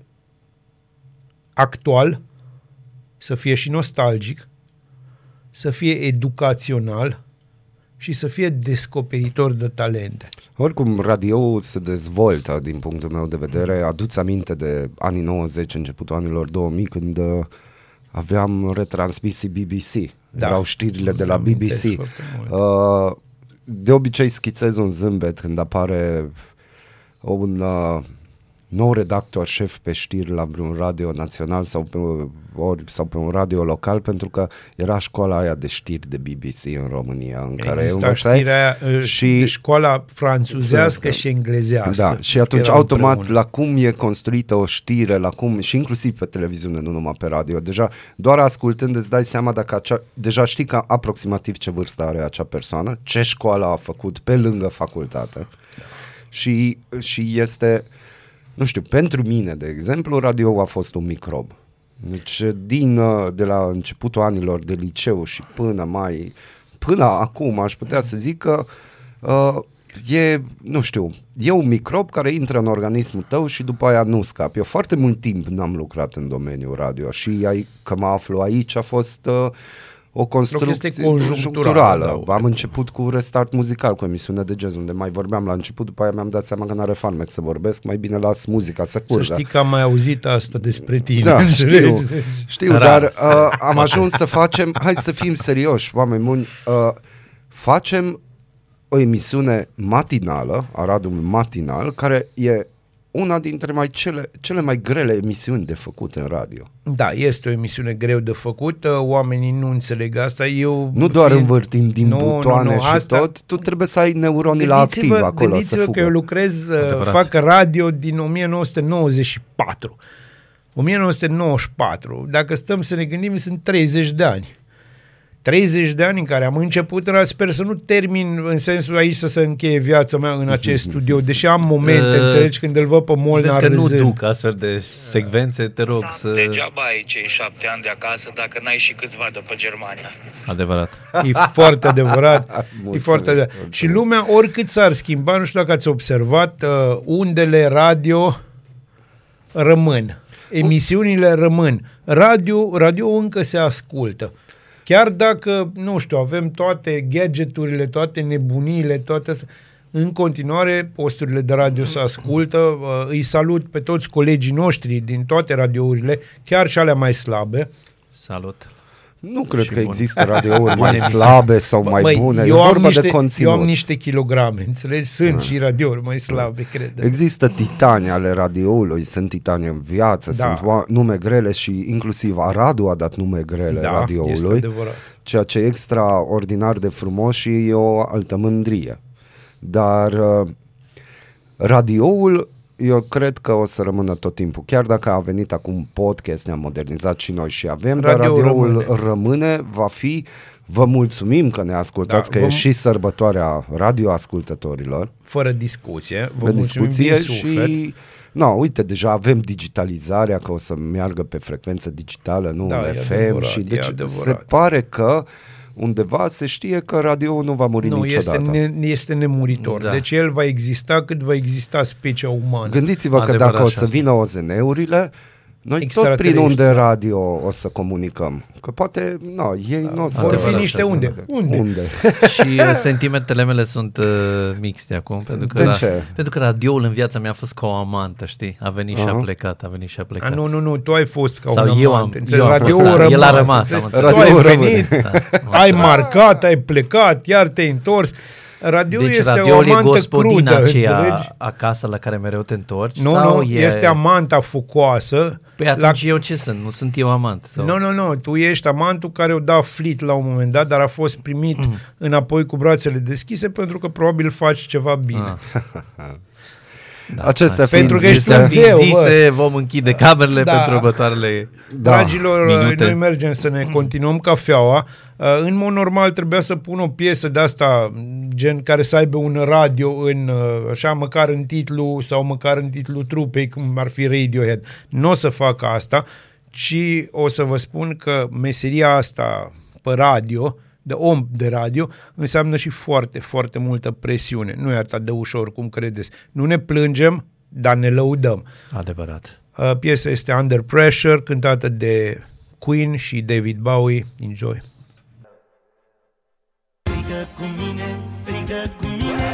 actual, să fie și nostalgic, să fie educațional și să fie descoperitor de talente. Oricum, radioul se dezvoltă din punctul meu de vedere. Aduți aminte de anii 90, începutul anilor 2000, când uh, aveam retransmisii BBC. Da. Da. Erau știrile de la Îmi amintesc BBC. foarte mult. Uh, de obicei schițez un zâmbet când apare un uh, nou redactor șef pe știri la vreun radio național sau pe, ori, sau pe un radio local pentru că era școala aia de știri de BBC în România în care Exista învățai știrea aia, și- și de școala franțuzească Da. și englezească. da, și atunci Erau automat împreună. la cum e construită o știre, la cum și inclusiv pe televiziune, nu numai pe radio. Deja doar ascultând îți dai seama dacă acea, deja știi că aproximativ ce vârstă are acea persoană, ce școală a făcut pe lângă facultate. Și, și este, nu știu, pentru mine, de exemplu, radio a fost un microb. Deci din, uh, de la începutul anilor de liceu și până mai, până acum aș putea să zic că uh, e, nu știu, e un microb care intră în organismul tău și după aia nu scapi. Eu foarte mult timp n-am lucrat în domeniul radio și ai, că mă aflu aici a fost uh, o construcție chestie conjuncturală, conjuncturală. da, Am început cu restart muzical, cu emisiune de jazz, unde mai vorbeam la început, după aia mi-am dat seama că n-are farmec să vorbesc, mai bine las muzica să Să curgă. știi că am mai auzit asta despre tine. Da, știu, știu, Rar. dar uh, am ajuns să facem, hai să fim serioși, oameni buni, uh, facem o emisiune matinală, Aradul Matinal, care e una dintre mai cele, cele mai grele emisiuni de făcut în radio. Da, este o emisiune greu de făcut, uh, oamenii nu înțeleg asta. Eu Nu doar fiind- învârtim din Nu, nu, butoane nu, și asta- tot, tu trebuie să ai neuronii la Gândiți-vă- activ acolo să Gândiți-vă fugă. că eu lucrez, uh, Adevărat. fac radio din 1994. 1994. Dacă stăm să ne gândim, sunt 30 de ani. 30 de ani în care am început, în sper să nu termin în sensul aici să se încheie viața mea în acest studio, deși am momente, Uh, înțelegi, când îl văd pe Molnar Vezi că nu râzând. duc astfel de secvențe, te rog să... Degeaba ai cei șapte ani de acasă dacă n-ai și câțiva de pe Germania. Adevărat. E foarte adevărat. e Mulțumesc, foarte adevărat. mulțumesc. Și lumea, oricât s-ar schimba, nu știu dacă ați observat, uh, undele radio rămân. Emisiunile rămân. Radio, radio încă se ascultă. Chiar dacă, nu știu, avem toate gadgeturile, toate nebuniile, toate astea, în continuare posturile de radio se ascultă. Uh, Îi salut pe toți colegii noștri din toate radiourile, chiar și alea mai slabe. Salut! Nu cred Și că bun. există radiouri mai emisiune. slabe sau mai Băi, bune. E eu, am vorba niște, de conținut. eu am niște kilograme, înțelegi? Sunt și radiouri mai slabe, cred. Există titani ale radioului, sunt titani în viață, Da. sunt oa- nume grele și inclusiv Aradu a dat nume grele Da, este radioului, adevărat. ceea ce e extraordinar de frumos și e o altă mândrie. Dar uh, radioul eu cred că o să rămână tot timpul. Chiar dacă a venit acum podcast, ne-am modernizat și noi și avem, dar Radio radioul rămâne. rămâne, va fi Vă mulțumim că ne ascultați, Da, că vă e mu- și sărbătoarea radioascultătorilor. Fără discuție. Vă Pe mulțumim discuție din suflet. și No, uite, deja avem digitalizarea, că o să meargă pe frecvență digitală, nu Da, în e FM adevărat, și e deci adevărat. se pare că undeva se știe că radio nu va muri Nu, este, niciodată. ne, este nemuritor. Da. Deci el va exista cât va exista specia umană. Gândiți-vă că Adevărat dacă o și să asta. vină OZN-urile, noi tot Extraterestri. prin unde radio o să comunicăm. Că poate, no, ei nu o să... Vor fi Adevărat niște și asta. unde? Unde? Unde? și uh, sentimentele mele sunt uh, mixte acum, pentru că, De la- ce? pentru că radioul în viața mea a fost ca o amantă, știi? A venit și a Aha. plecat, a venit și a A, plecat. nu, nu, nu, tu ai fost ca Sau un eu amant, am- înțelegi? eu am fost, Radioul da, el a rămas, rămas, am înțelegi? înțeles. Tu ai Radioul venit, rămâne. Da, ai da. marcat, ai plecat, iar te-ai întors. Radio Deci este o radioul e amantă gospodina crudă, aceea înțelegi? acasă la care mereu te întorci? Nu, sau nu, e... este amanta focoasă. Păi atunci eu ce sunt? Nu sunt eu amant? Sau... Nu, nu, nu, tu ești amantul care o da flit la un moment dat, dar a fost primit Mm. înapoi cu brațele deschise pentru că probabil faci ceva bine. Ah. Da, Acestea hai. fiind Pentru că ești zise- un Fiind zeu, zise, vom închide camerele Da. pentru următoarele... Da. Dragilor, Minute. noi mergem să ne continuăm cafeaua. Uh, În mod normal trebuia să pun o piesă de asta, gen care să aibă un radio în, uh, așa, măcar în titlu sau măcar în titlu trupei, cum ar fi Radiohead. Nu o să fac asta, ci o să vă spun că meseria asta pe radio, de om de radio, înseamnă și foarte, foarte multă presiune. Nu e atât de ușor cum credeți. Nu ne plângem, dar ne lăudăm. Adevărat. Uh, piesa este Under Pressure, cântată de Queen și David Bowie. Enjoy! Strigă cu mine, strigă cu mine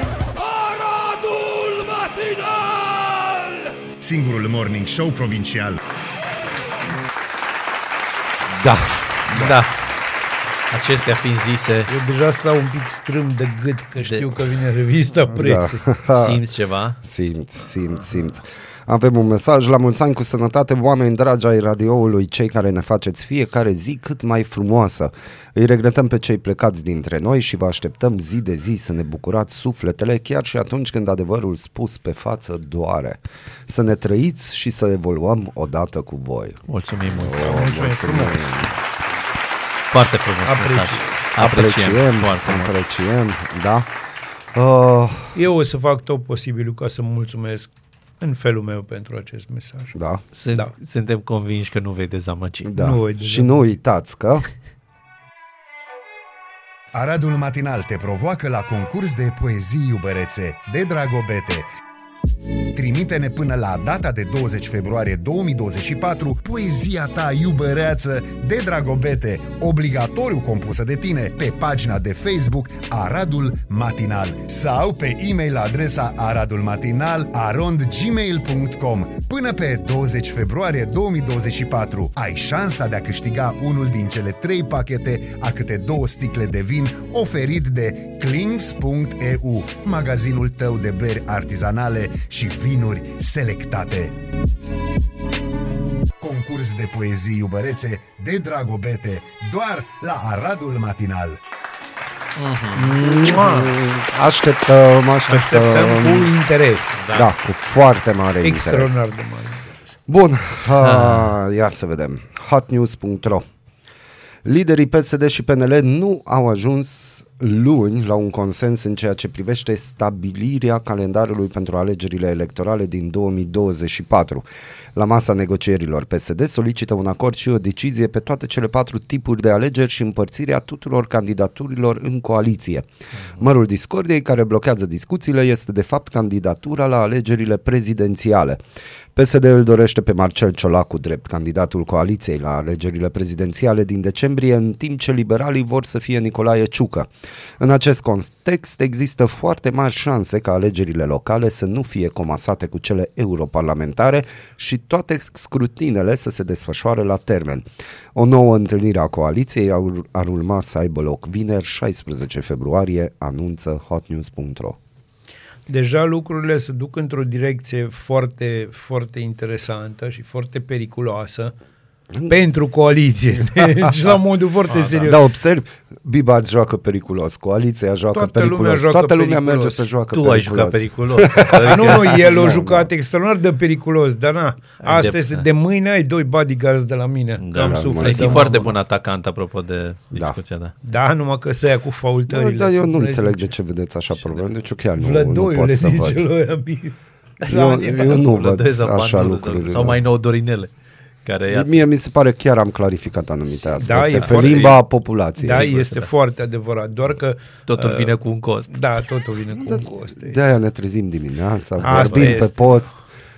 Aradul matinal Singurul morning show provincial. Da. Da. Acestea fiind zise, Eu deja stau un pic strâm de gât, că știu că vine revista presei. Da. simți ceva? Simți, simți, simți. Avem un mesaj la mulți ani cu sănătate, oameni dragi ai radioului, cei care ne faceți fiecare zi cât mai frumoasă. Îi regretăm pe cei plecați dintre noi și vă așteptăm zi de zi să ne bucurați sufletele, chiar și atunci când adevărul spus pe față doare. Să ne trăiți și să evoluăm odată cu voi. Mulțumim mult. Mulțumesc frumos! Foarte frumos Apreci- mesaj. Apreciem, Apreciem, foarte mult. apreciem, da. Uh, Eu o să fac tot posibilul ca să mulțumesc în felul meu pentru acest mesaj. da, Sunt, Da. Suntem convinși că nu vei dezamăgi. da. Nu voi și nu uitați că Aradul Matinal te provoacă la concurs de poezii iubărețe de Dragobete. Trimite-ne până la data de 20 februarie 2024 poezia ta iubăreață de Dragobete, obligatoriu compusă de tine, pe pagina de Facebook Aradul Matinal sau pe e-mail la adresa aradulmatinal arondgmail.com Până pe 20 februarie 2024 ai șansa de a câștiga unul din cele trei pachete a câte două sticle de vin oferit de Clings.eu, magazinul tău de beri artizanale și vinuri selectate. Concurs de poezii iubărețe de Dragobete, doar la Aradul Matinal. așteptăm, așteptăm. Așteptăm cu interes. Da, cu foarte mare interes. Extraordinar de mare. Bun, uh, ia să vedem. hotnews.ro Liderii PSD și PNL nu au ajuns luni la un consens în ceea ce privește stabilirea calendarului pentru alegerile electorale din 2024. La masa negocierilor, PSD solicită un acord și o decizie pe toate cele patru tipuri de alegeri și împărțirea tuturor candidaturilor în coaliție. Mărul discordiei care blochează discuțiile este de fapt candidatura la alegerile prezidențiale. PSD îl dorește pe Marcel Ciolacu drept candidatul coaliției la alegerile prezidențiale din decembrie, în timp ce liberalii vor să fie Nicolae Ciucă. În acest context există foarte mari șanse ca alegerile locale să nu fie comasate cu cele europarlamentare și toate scrutinele să se desfășoare la termen. O nouă întâlnire a coaliției ar, ar urma să aibă loc vineri 16 februarie, anunță hotnews.ro. Deja lucrurile se duc într-o direcție foarte, foarte interesantă și foarte periculoasă pentru coaliție. Deci la modul foarte serios. Da, observ, Biba joacă periculos, coaliția joacă Toată periculos, lumea joacă toată lumea periculos. merge să joacă Tu ai periculos. jucat periculos. Nu, nu, el a Da, jucat extraordinar de periculos, dar na, asta de- este, de mâine ai doi bodyguards de la mine, Da, că am da, suflet. Ești de foarte mamă. bun atacant, apropo de discuția, da. Da, numai că să ia cu Da, faultările. dar eu nu Vrei înțeleg să- de ce vedeți așa probleme, deci eu chiar nu, nu Vlădoiule pot să zice văd. lui Abi. Eu, eu nu văd Vlădoi sau așa Bandură lucruri. Sau mai nou Dorinele. Care ia Mie mi se pare chiar am clarificat anumite aspecte Da, e pe foarte- limba populației. Da, Sigur, este da. foarte adevărat, doar că... totul uh, vine cu un cost. Da, totul vine cu un cost. De-aia ne trezim dimineața, Asta vorbim pe este. post.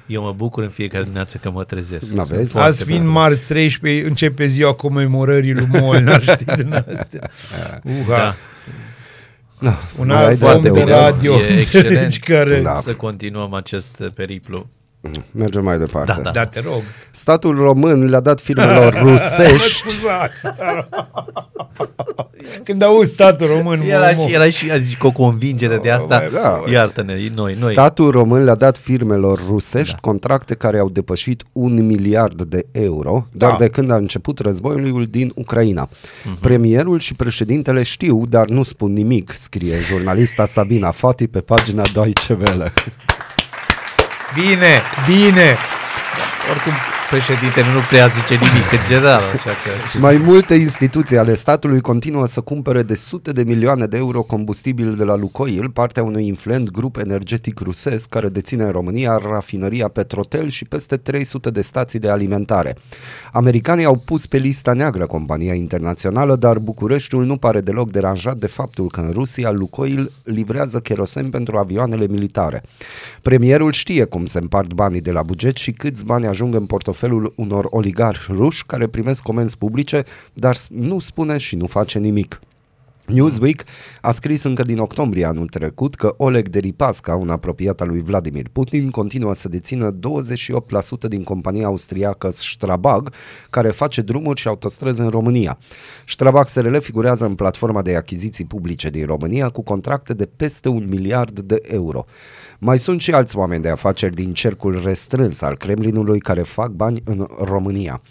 Eu mă bucur în fiecare dimineață că mă trezesc. N-aveți? Sunt foarte Azi fiind bine. marți 13, începe ziua comemorării lui Molnar, știi din astea. Uha. Da. Da, Un mai ai alt de om de adevărat. radio, E excelent înțelegi, care... Da. să continuăm acest periplu. Mergem mai departe. Da, da. Da, te rog. Statul român le-a dat firmelor Mă rusești scuzați. dar- Când auzi statul român, mă, Era mă. și, era și azi cu o convingere de asta. da. Iartă-ne, noi, noi. Statul român le-a dat firmelor rusești da. contracte care au depășit un miliard de euro, doar Da. de când a început războiul din Ucraina. Uh-huh. Premierul și președintele știu, dar nu spun nimic, scrie jurnalista Sabina Fati pe pagina Deutsche Welle. Bine, bine. Oricum, președintele nu prea zice nimic în general, așa că... Mai multe instituții ale statului continuă să cumpere de sute de milioane de euro combustibil de la Lukoil, partea unui influent grup energetic rusesc care deține în România rafinăria Petrotel și peste 300 de stații de alimentare. Americanii au pus pe lista neagră compania internațională, dar Bucureștiul nu pare deloc deranjat de faptul că în Rusia Lukoil livrează kerosen pentru avioanele militare. Premierul știe cum se împart banii de la buget și câți bani ajung în portofelul unor oligarhi ruși care primesc comenzi publice, dar nu spune și nu face nimic. Newsweek a scris încă din octombrie anul trecut că Oleg Deripasca, un apropiat al lui Vladimir Putin, continuă să dețină 28% din compania austriacă Strabag, care face drumuri și autostrăzi în România. Strabag SRL figurează în platforma de achiziții publice din România cu contracte de peste un miliard de euro. Mai sunt și alți oameni de afaceri din cercul restrâns al Kremlinului care fac bani în România.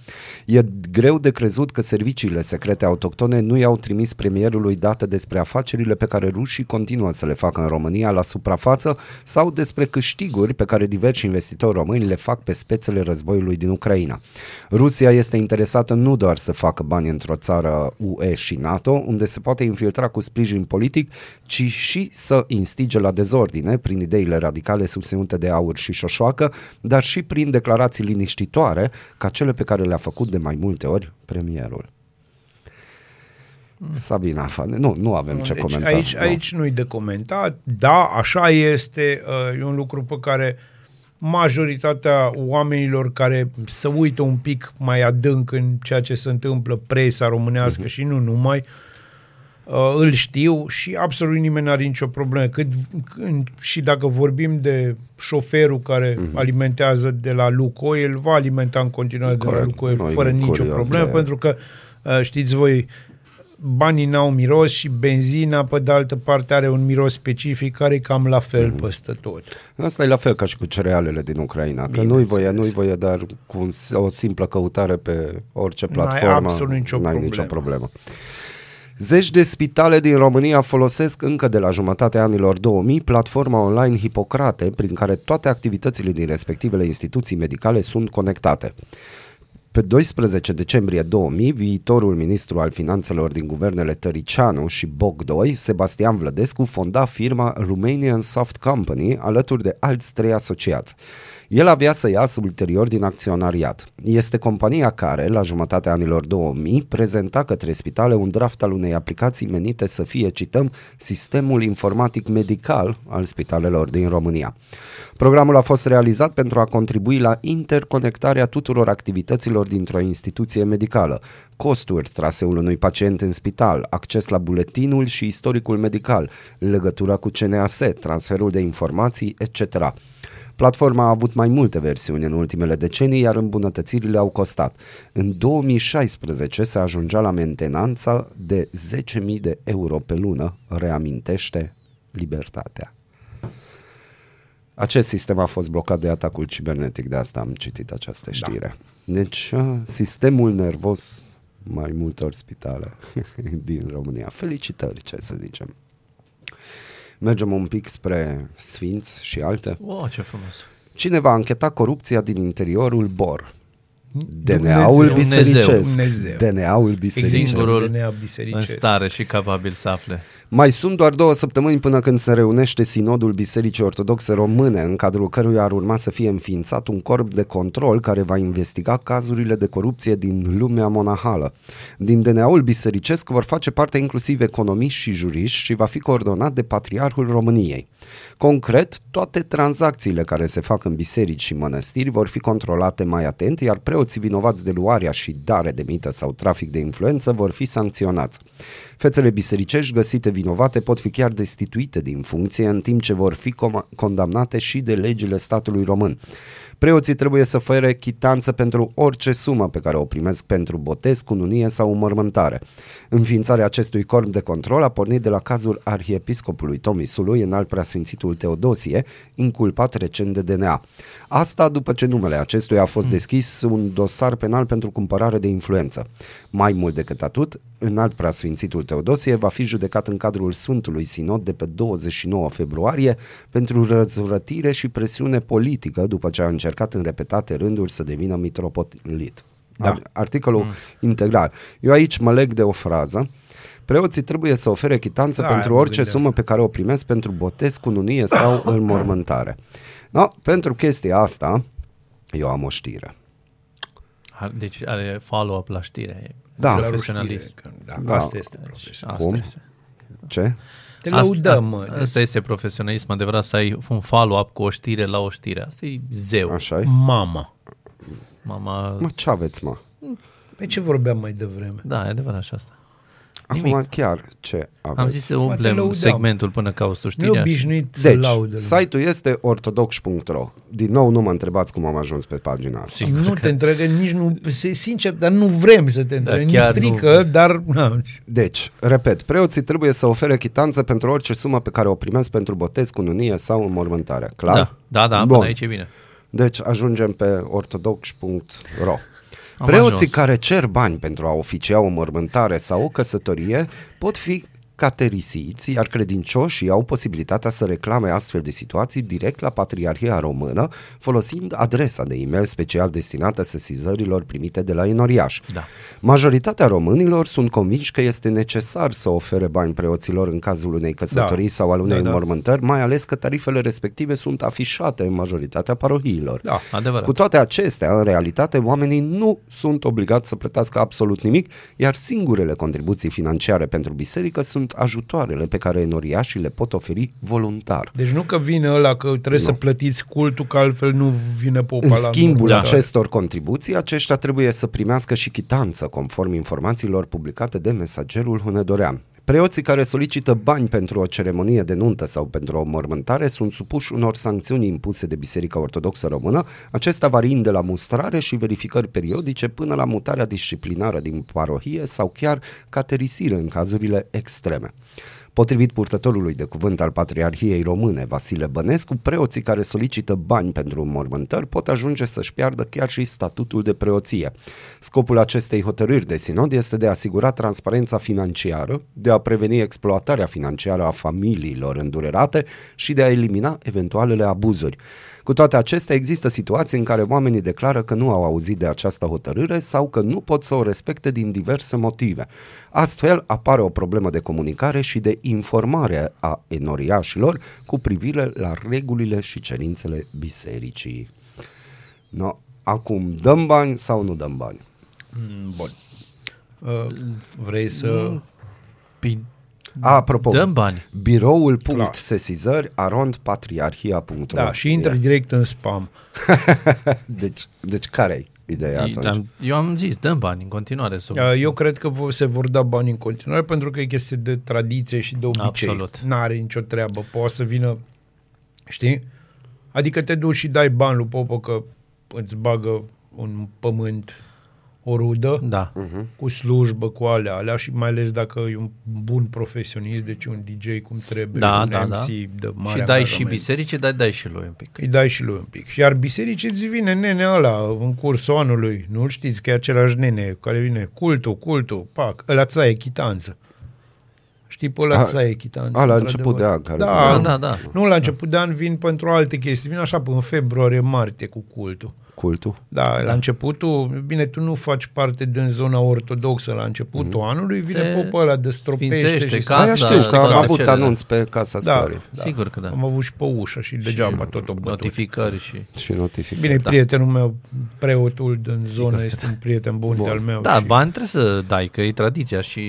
E greu de crezut că serviciile secrete autohtone nu i-au trimis premierului date despre afacerile pe care rușii continuă să le facă în România la suprafață sau despre câștiguri pe care diversi investitori români le fac pe spețele războiului din Ucraina. Rusia este interesată nu doar să facă bani într-o țară UE și NATO, unde se poate infiltra cu sprijin politic, ci și să instige la dezordine prin ideile radicale susținute de aur și șoșoacă, dar și prin declarații liniștitoare ca cele pe care le-a făcut de mai multe ori premierul. Sabina Fane, nu, nu avem ce deci comenta. aici, nu. aici nu-i de comentat. Da, așa este. uh, E un lucru pe care majoritatea oamenilor care se uită un pic mai adânc în ceea ce se întâmplă, presa românească uh-huh. și nu numai, uh, îl știu și absolut nimeni n-are nicio problemă. Cât, când, și dacă vorbim de șoferul care uh-huh. alimentează de la Lukoil, va alimenta în continuare de la Corect. Lukoil Noi fără nu nicio curios problemă, de- pentru că uh, știți voi, banii n-au miros și benzina, pe de altă parte, are un miros specific care e cam la fel mm. peste tot. Asta e la fel ca și cu cerealele din Ucraina, că nu-i voie, nu-i voie, dar cu un, o simplă căutare pe orice N-ai platformă, absolut nicio n-ai problemă. nicio problemă. Zeci de spitale din România folosesc încă de la jumătatea anilor 2000 platforma online Hipocrate, prin care toate activitățile din respectivele instituții medicale sunt conectate. Pe 12 decembrie 2000, viitorul ministru al finanțelor din guvernele Tăricianu și Bogdoi, Sebastian Vlădescu, fonda firma Romanian Soft Company alături de alți trei asociați. El avea să iasă ulterior din acționariat. Este compania care, la jumătatea anilor 2000, prezenta către spitale un draft al unei aplicații menite să fie, cităm, sistemul informatic medical al spitalelor din România. Programul a fost realizat pentru a contribui la interconectarea tuturor activităților dintr-o instituție medicală, costuri, traseul unui pacient în spital, acces la buletinul și istoricul medical, legătura cu CNAS, transferul de informații, etc. Platforma a avut mai multe versiuni în ultimele decenii, iar îmbunătățirile au costat. În 2016 se ajungea la mentenanța de 10.000 de euro pe lună, reamintește Libertatea. Acest sistem a fost blocat de atacul cibernetic, de asta am citit această știre. Da. Deci, a, sistemul nervos mai multor spitale din România. Felicitări, ce să zicem. Mergem un pic spre Sfinți și alte. Wow, ce frumos. Cine va încheta corupția din interiorul BOR? DNA-ul Dumnezeu. bisericesc. Dumnezeu. DNA-ul bisericesc. Singurul DNA în bisericesc. stare și capabil să afle. Mai sunt doar două săptămâni până când se reunește Sinodul Bisericii Ortodoxe Române, în cadrul căruia ar urma să fie înființat un corp de control care va investiga cazurile de corupție din lumea monahală. Din DNA-ul bisericesc vor face parte inclusiv economiști și juriști și va fi coordonat de Patriarhul României. Concret, toate tranzacțiile care se fac în biserici și mănăstiri vor fi controlate mai atent, iar preoții vinovați de luarea și dare de mită sau trafic de influență vor fi sancționați. Fețele bisericești găsite vinovate pot fi chiar destituite din funcție, în timp ce vor fi com- condamnate și de legile statului român. Preoții trebuie să ofere chitanță pentru orice sumă pe care o primesc pentru botez, cununie sau înmormântare. Înființarea acestui corp de control a pornit de la cazul arhiepiscopului Tomisului în al preasfințitul Teodosie, inculpat recent de DNA. Asta după ce numele acestuia a fost deschis un dosar penal pentru cumpărare de influență. Mai mult decât atât, în alt preasfințitul Teodosie va fi judecat în cadrul Sfântului Sinod de pe 29 februarie pentru răzvrătire și presiune politică după ce a încercat în repetate rânduri să devină mitropolit. Da. Ar- Articolul mm. integral. Eu aici mă leg de o frază. Preoții trebuie să ofere chitanță Da, pentru mă orice gândeam. sumă pe care o primesc pentru botez, cununie sau înmormântare. No, pentru chestia asta, eu am o știre. Ha- Deci are follow-up la știre. E Da. Profesionalist. Da, Da. asta este Deci, profesionalism. asta Cum? este. Ce? Te lăudăm, mă. Asta, asta este profesionalism adevărat, să ai un follow-up cu o știre la o știre. Asta e zeu. Așa e? Mama. Mama... Mă, ce aveți, mă? Pe ce vorbeam mai devreme? Da, e adevărat și asta. Acum chiar ce aveți? Am zis să Mă, te umplem lăudam. segmentul până cauți tu Nu știrea. și- obișnuit să Deci, laudă. site-ul este ortodox.ro. Din nou, nu mă întrebați cum am ajuns pe pagina asta. Sigur Nu că- te întrebe, nici nu, se- sincer, dar nu vrem să te întrebe, chiar da, nu. frică, dar na, Deci, repet, preoții trebuie să ofere chitanță pentru orice sumă pe care o primesc pentru botez, cununie sau înmormântare. Clar? Da, da, da, Bun. până aici e bine. Deci ajungem pe ortodox.ro. Am Preoții ajuns. care cer bani pentru a oficia o mormântare sau o căsătorie pot fi caterisiți, iar credincioșii au posibilitatea să reclame astfel de situații direct la Patriarhia Română, folosind adresa de e-mail special destinată sesizărilor primite de la enoriaș. Da. Majoritatea românilor sunt convinși că este necesar să ofere bani preoților în cazul unei căsătorii Da. sau al unei Da, da. înmormântări, mai ales că tarifele respective sunt afișate în majoritatea parohiilor. da. Adevărat. Cu toate acestea, în realitate, oamenii nu sunt obligați să plătească absolut nimic, iar singurele contribuții financiare pentru biserică sunt ajutoarele pe care enoriașii le pot oferi voluntar. Deci nu că vine ăla că trebuie Nu. să plătiți cultul, că altfel nu vine popa În la schimbul mormântare. acestor contribuții, aceștia trebuie să primească și chitanță, conform informațiilor publicate de mesagerul Hunedorean. Preoții care solicită bani pentru o ceremonie de nuntă sau pentru o mormântare sunt supuși unor sancțiuni impuse de Biserica Ortodoxă Română, acesta variind de la mustrare și verificări periodice până la mutarea disciplinară din parohie sau chiar caterisire în cazurile extreme. Potrivit purtătorului de cuvânt al Patriarhiei Române, Vasile Bănescu, preoții care solicită bani pentru înmormântări pot ajunge să-și piardă chiar și statutul de preoție. Scopul acestei hotărâri de sinod este de a asigura transparența financiară, de a preveni exploatarea financiară a familiilor îndurerate și de a elimina eventualele abuzuri. Cu toate acestea, există situații în care oamenii declară că nu au auzit de această hotărâre sau că nu pot să o respecte din diverse motive. Astfel, apare o problemă de comunicare și de informare a enoriașilor cu privire la regulile și cerințele bisericii. No, acum, dăm bani sau nu dăm bani? Mm, Bun. Uh, vrei să... Păi, A, apropo, Dăm bani. biroul punct Clar. sesizări arond patriarhia.ro Da, și intră direct în spam. Deci, deci care e ideea atunci? am, eu am zis, dăm bani în continuare. Să... Uh, Eu cred că vo- se vor da bani în continuare pentru că e chestie de tradiție și de obicei. Absolut. N-are nicio treabă. Poate să vină, știi? Adică te duci și dai bani lui Popă că îți bagă un pământ o rudă Da. Mhm. cu slujbă, cu alea, alea și mai ales dacă e un bun profesionist, deci un DJ cum trebuie, Da, un da, MC da. de Și mare dai și angajament. bisericii, dai, dai și lui un pic. Îi dai și lui un pic. Și iar bisericii îți vine nene ăla în cursul anului. Nu știți că e același nene care vine. Cultul, cultul, pac, ăla ți chitanță. Știi, pe ăla A- ți chitanță. a, la într-adevăr. început de an care da, vine. Da, da. Nu, la început de an vin pentru alte chestii. Vin așa până în februarie, martie cu cultul. Cultul? Da, la începutul, bine, tu nu faci parte din zona ortodoxă la începutul anului, vine Se popul ăla de stropește sfințește și casa, Aia știu că am toate avut cele, anunț pe Casa Da, Scării da. Sigur că da. Am avut și pe ușă și degeaba tot o bătut. Notificări și... și notificări. Bine, da. prietenul meu, preotul din zonă, este un prieten bun, Bun. de-al meu. Da, și... bani trebuie să dai, că e tradiția și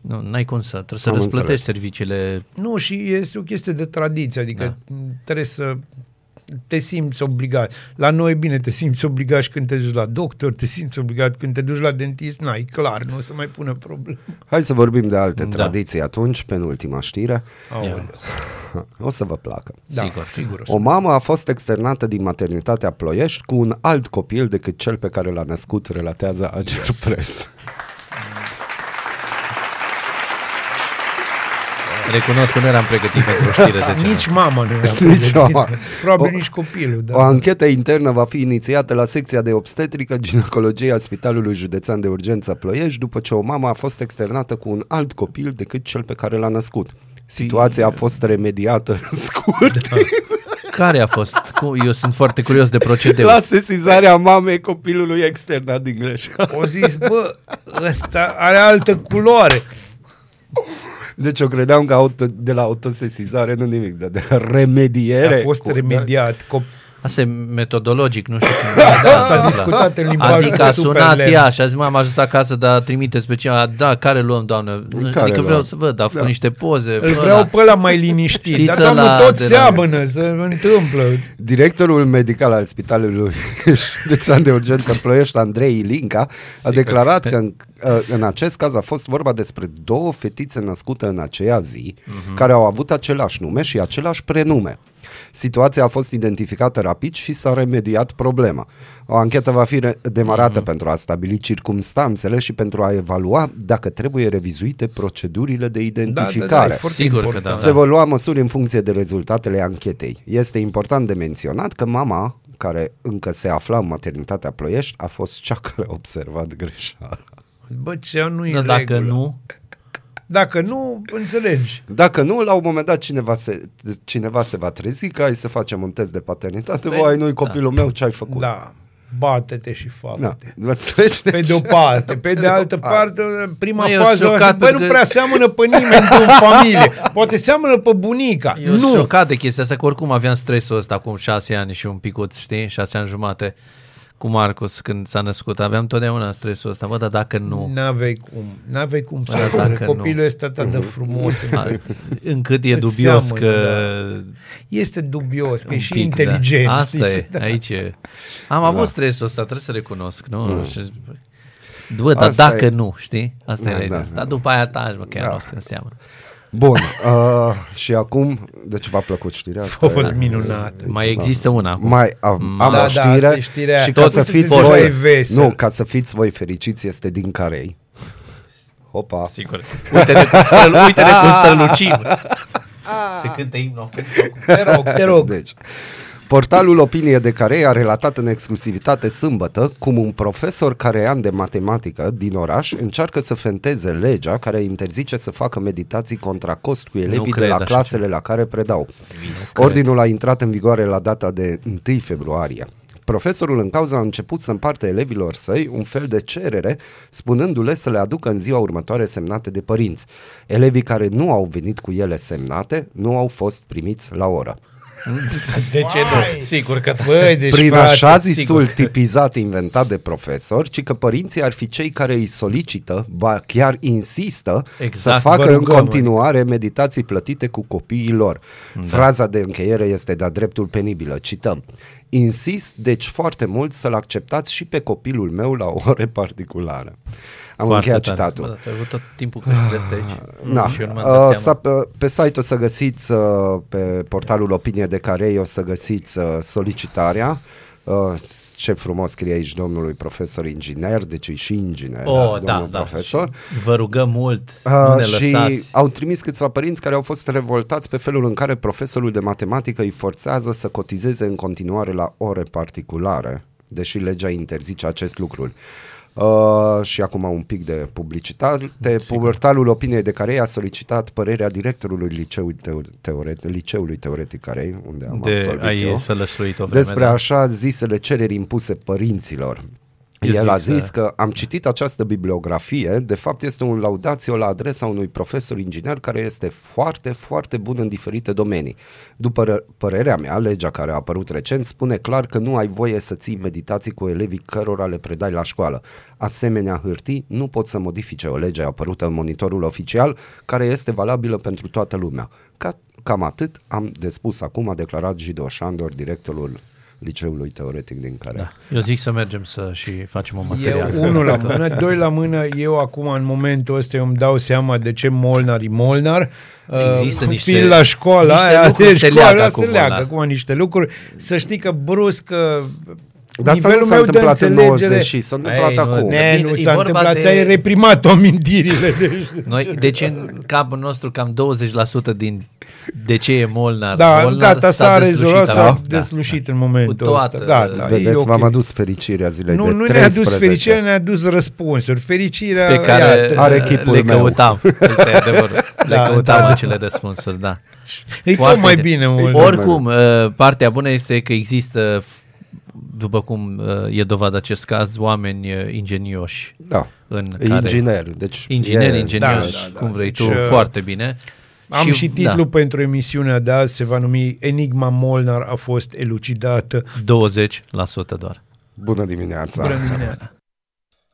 nu, n-ai cum să, trebuie să Am răsplătești înțeles. serviciile. Nu, și este o chestie de tradiție, adică Da. trebuie să te simți obligat. La noi, bine, te simți obligat și când te duci la doctor, te simți obligat când te duci la dentist, n-ai, clar, nu o să mai pună probleme. Hai să vorbim de alte Da. tradiții atunci, penultima știre. Aoleu. O să vă placă. Da, Sigur. sigur. O mamă a fost externată din maternitatea Ploiești cu un alt copil decât cel pe care l-a născut, relatează Ager yes. Press. Recunosc că nu eram pregătit pentru o știre de genul. Nici mama nu era Nici pregătită. mama. Probabil O- nici copilul. Da. O anchetă internă va fi inițiată la secția de obstetrică ginecologie a Spitalului Județean de Urgență Ploiești după ce o mamă a fost externată cu un alt copil decât cel pe care l-a născut. Situația a fost remediată în scurt Care a fost? Cu- Eu sunt foarte curios de procedeu. la sesizarea mamei copilului externat din greșeală. O zis, bă, ăsta are altă culoare. Deci eu credeam că auto, de la autosesizare nu nimic, dar de la remediere. A fost cu- remediat. Cop- Asta e metodologic, nu știu cum. Da, s-a discutat în limbajul Adică a de sunat Superland. ea și a zis, mama, am ajuns acasă, dar trimite special. Da, care luăm, doamnă? Care adică vreau luăm? să văd, a făcut Da. niște poze. Îl ăla. vreau pe ăla mai liniștit. Știți Dar, doamnă, ăla tot de la- seamănă, se întâmplă. Directorul medical al Spitalului Județean de Urgență Ploiești, Andrei Ilinca, a Sigur. declarat că în, uh, în acest caz a fost vorba despre două fetițe născute în aceea zi, Mhm. care au avut același nume și același prenume. Situația a fost identificată rapid și s-a remediat problema. O anchetă va fi re- demarată pentru a stabili circumstanțele și pentru a evalua dacă trebuie revizuite procedurile de Da, da, identificare. da, e foarte Sigur că important. da. Se vor lua măsuri în funcție de rezultatele anchetei. Este important de menționat că mama, care încă se afla în maternitatea Ploiești, a fost cea care a observat greșeala. Bă, ce nu e Da, în dacă regulă. nu, Dacă nu, înțelegi. Dacă nu, la un moment dat cineva se, cineva se va trezi că ai să facem un test de paternitate, Pe- voi nu-i copilul meu, ce ai făcut? Da, bate-te și Da. facă-te. Mă înțelegi? Pe de o parte, pe de altă parte, prima Mă, eu fază, sunt șocat băi, nu pentru că- prea seamănă pe nimeni din familie. Poate seamănă pe bunica. eu sunt nu. șocat de chestia asta, că oricum aveam stresul ăsta acum șase ani și un picuț, știi, șase ani jumate cu Marcus când s-a născut. Aveam totdeauna stresul ăsta, bă, dar dacă nu, N-avei cum, n-avei cum să Bă, facă. dacă nu. Copilul este atât de frumos. a, încât e Îți dubios seamănă, că... Este dubios, că e un și pic, inteligent. Da. Asta știi? e, aici e. Am avut Da. stresul ăsta, trebuie să recunosc, nu? Și, bă, dar Asta dacă e. nu, știi? Asta Da, era da, ideea. da. Dar după aia taci, mă, că ea Da. nu se înseamnă. Bun, uh, și acum, deci v-a plăcut știrea asta? A fost minunat. Mai există una acum. Mai am, am Da, o da, știre asta e știrea. și Tot ca să uite, fiți ți-e voi, vesel. nu, ca să fiți voi fericiți este din Carei. Hopa. Sigur. Uite-ne cum, străl, uite-ne cum strălucim. Se cântă imnul acum sau cum? Te rog, te rog. Deci, portalul Opinie de Carei a relatat în exclusivitate sâmbătă cum un profesor carean de matematică din oraș încearcă să fenteze legea care interzice să facă meditații contra cost cu elevii de cred la așa clasele la care predau. Vis, Ordinul a intrat în vigoare la data de 1 februarie. Profesorul în cauză a început să împartă elevilor săi un fel de cerere, spunându-le să le aducă în ziua următoare semnate de părinți. Elevii care nu au venit cu ele semnate nu au fost primiți la oră. De ce nu? Sigur că da. Băi, deci, Prin frate, așa zisul sigur. tipizat inventat de profesor, ci că părinții ar fi cei care îi solicită, ba chiar insistă, Exact, să facă vă în rugăm, continuare meditații plătite cu copiii lor. Da. Fraza de încheiere este de-a dreptul penibilă. Cităm. Insist, deci foarte mult, să-l acceptați și pe copilul meu la ore particulare. Am Foarte încheiat tare. citatul. Bă, dar tu ai avut tot timpul căștile astea aici. Da. Și eu nu mi-am dat Uh, seama. să, pe, pe site o să găsiți, uh, pe portalul Opinie de Carei, o să găsiți uh, solicitarea. Uh, ce frumos scrie aici domnului profesor inginer, deci e și inginer, Oh, da, da, domnul da. profesor. Și Vă rugăm mult, Uh, nu ne și lăsați. au trimis câțiva părinți care au fost revoltați pe felul în care profesorul de matematică îi forțează să cotizeze în continuare la ore particulare, deși legea interzice acest lucru. Uh, și acum un pic de publicitate. Portalul Opiniei de Carei a solicitat părerea directorului liceului, teo- teoret, liceului teoretic Carei, unde am De absolvit ai eu, sălășluit o vreme, despre da. așa zisele cereri impuse părinților. Eu El zic a să- zis că am citit această bibliografie, de fapt este un laudațiu la adresa unui profesor inginer care este foarte, foarte bun în diferite domenii. După ră- părerea mea, legea care a apărut recent spune clar că nu ai voie să ții meditații cu elevii cărora le predai la școală. Asemenea hârtii nu pot să modifice o lege apărută în monitorul oficial care este valabilă pentru toată lumea. Ca, cam atât am de spus acum, a declarat Gido Șandor, directorul Liceului Teoretic din care. Da. Eu zic să mergem să și facem un material. Eu, unul la mână, doi la mână, eu acum în momentul ăsta eu îmi dau seama de ce Molnar e Molnar. Există Uh, niște- fiind la școala niște aia, lucruri de se școală, leagă cu se leagă Molnar. acum niște lucruri. Să știi că brusc uh, Dar asta nivelul nu s-a meu de întâmplat în înțelegere... 90 și s-a întâmplat Ei, nu, acum. ne- Ne, Bine, nu e s-a vorba întâmplat, de- ți-ai reprimat amintirile. Deci, Noi, deci în capul nostru cam 20% din de ce e Molnar. da, Molnar gata, s-a deslușit rezolvat, s-a acum. Da, deslușit în momentul Cu toată- ăsta. Gata, Vedeți, e ok. v-am adus fericirea zilei Nu, de nu 13. ne-a dus fericirea, ne-a dus răspunsuri. Fericirea, pe care iată, are chipul le meu. căutam. Asta e adevărul. Le Da, căutam da. acele răspunsuri, da. e tot Foarte mai de- bine mult. Oricum, uh, partea bună este că există, f- după cum uh, e dovada acest caz, oameni uh, ingenioși Da. în care... Inginer. Deci Ingineri e- ingenioși, Da, da, da. cum vrei Deci, tu, uh, foarte bine. Am și, titlul da, pentru emisiunea de azi, se va numi Enigma Molnar a fost elucidată. 20% doar. Bună dimineața. Bună dimineața!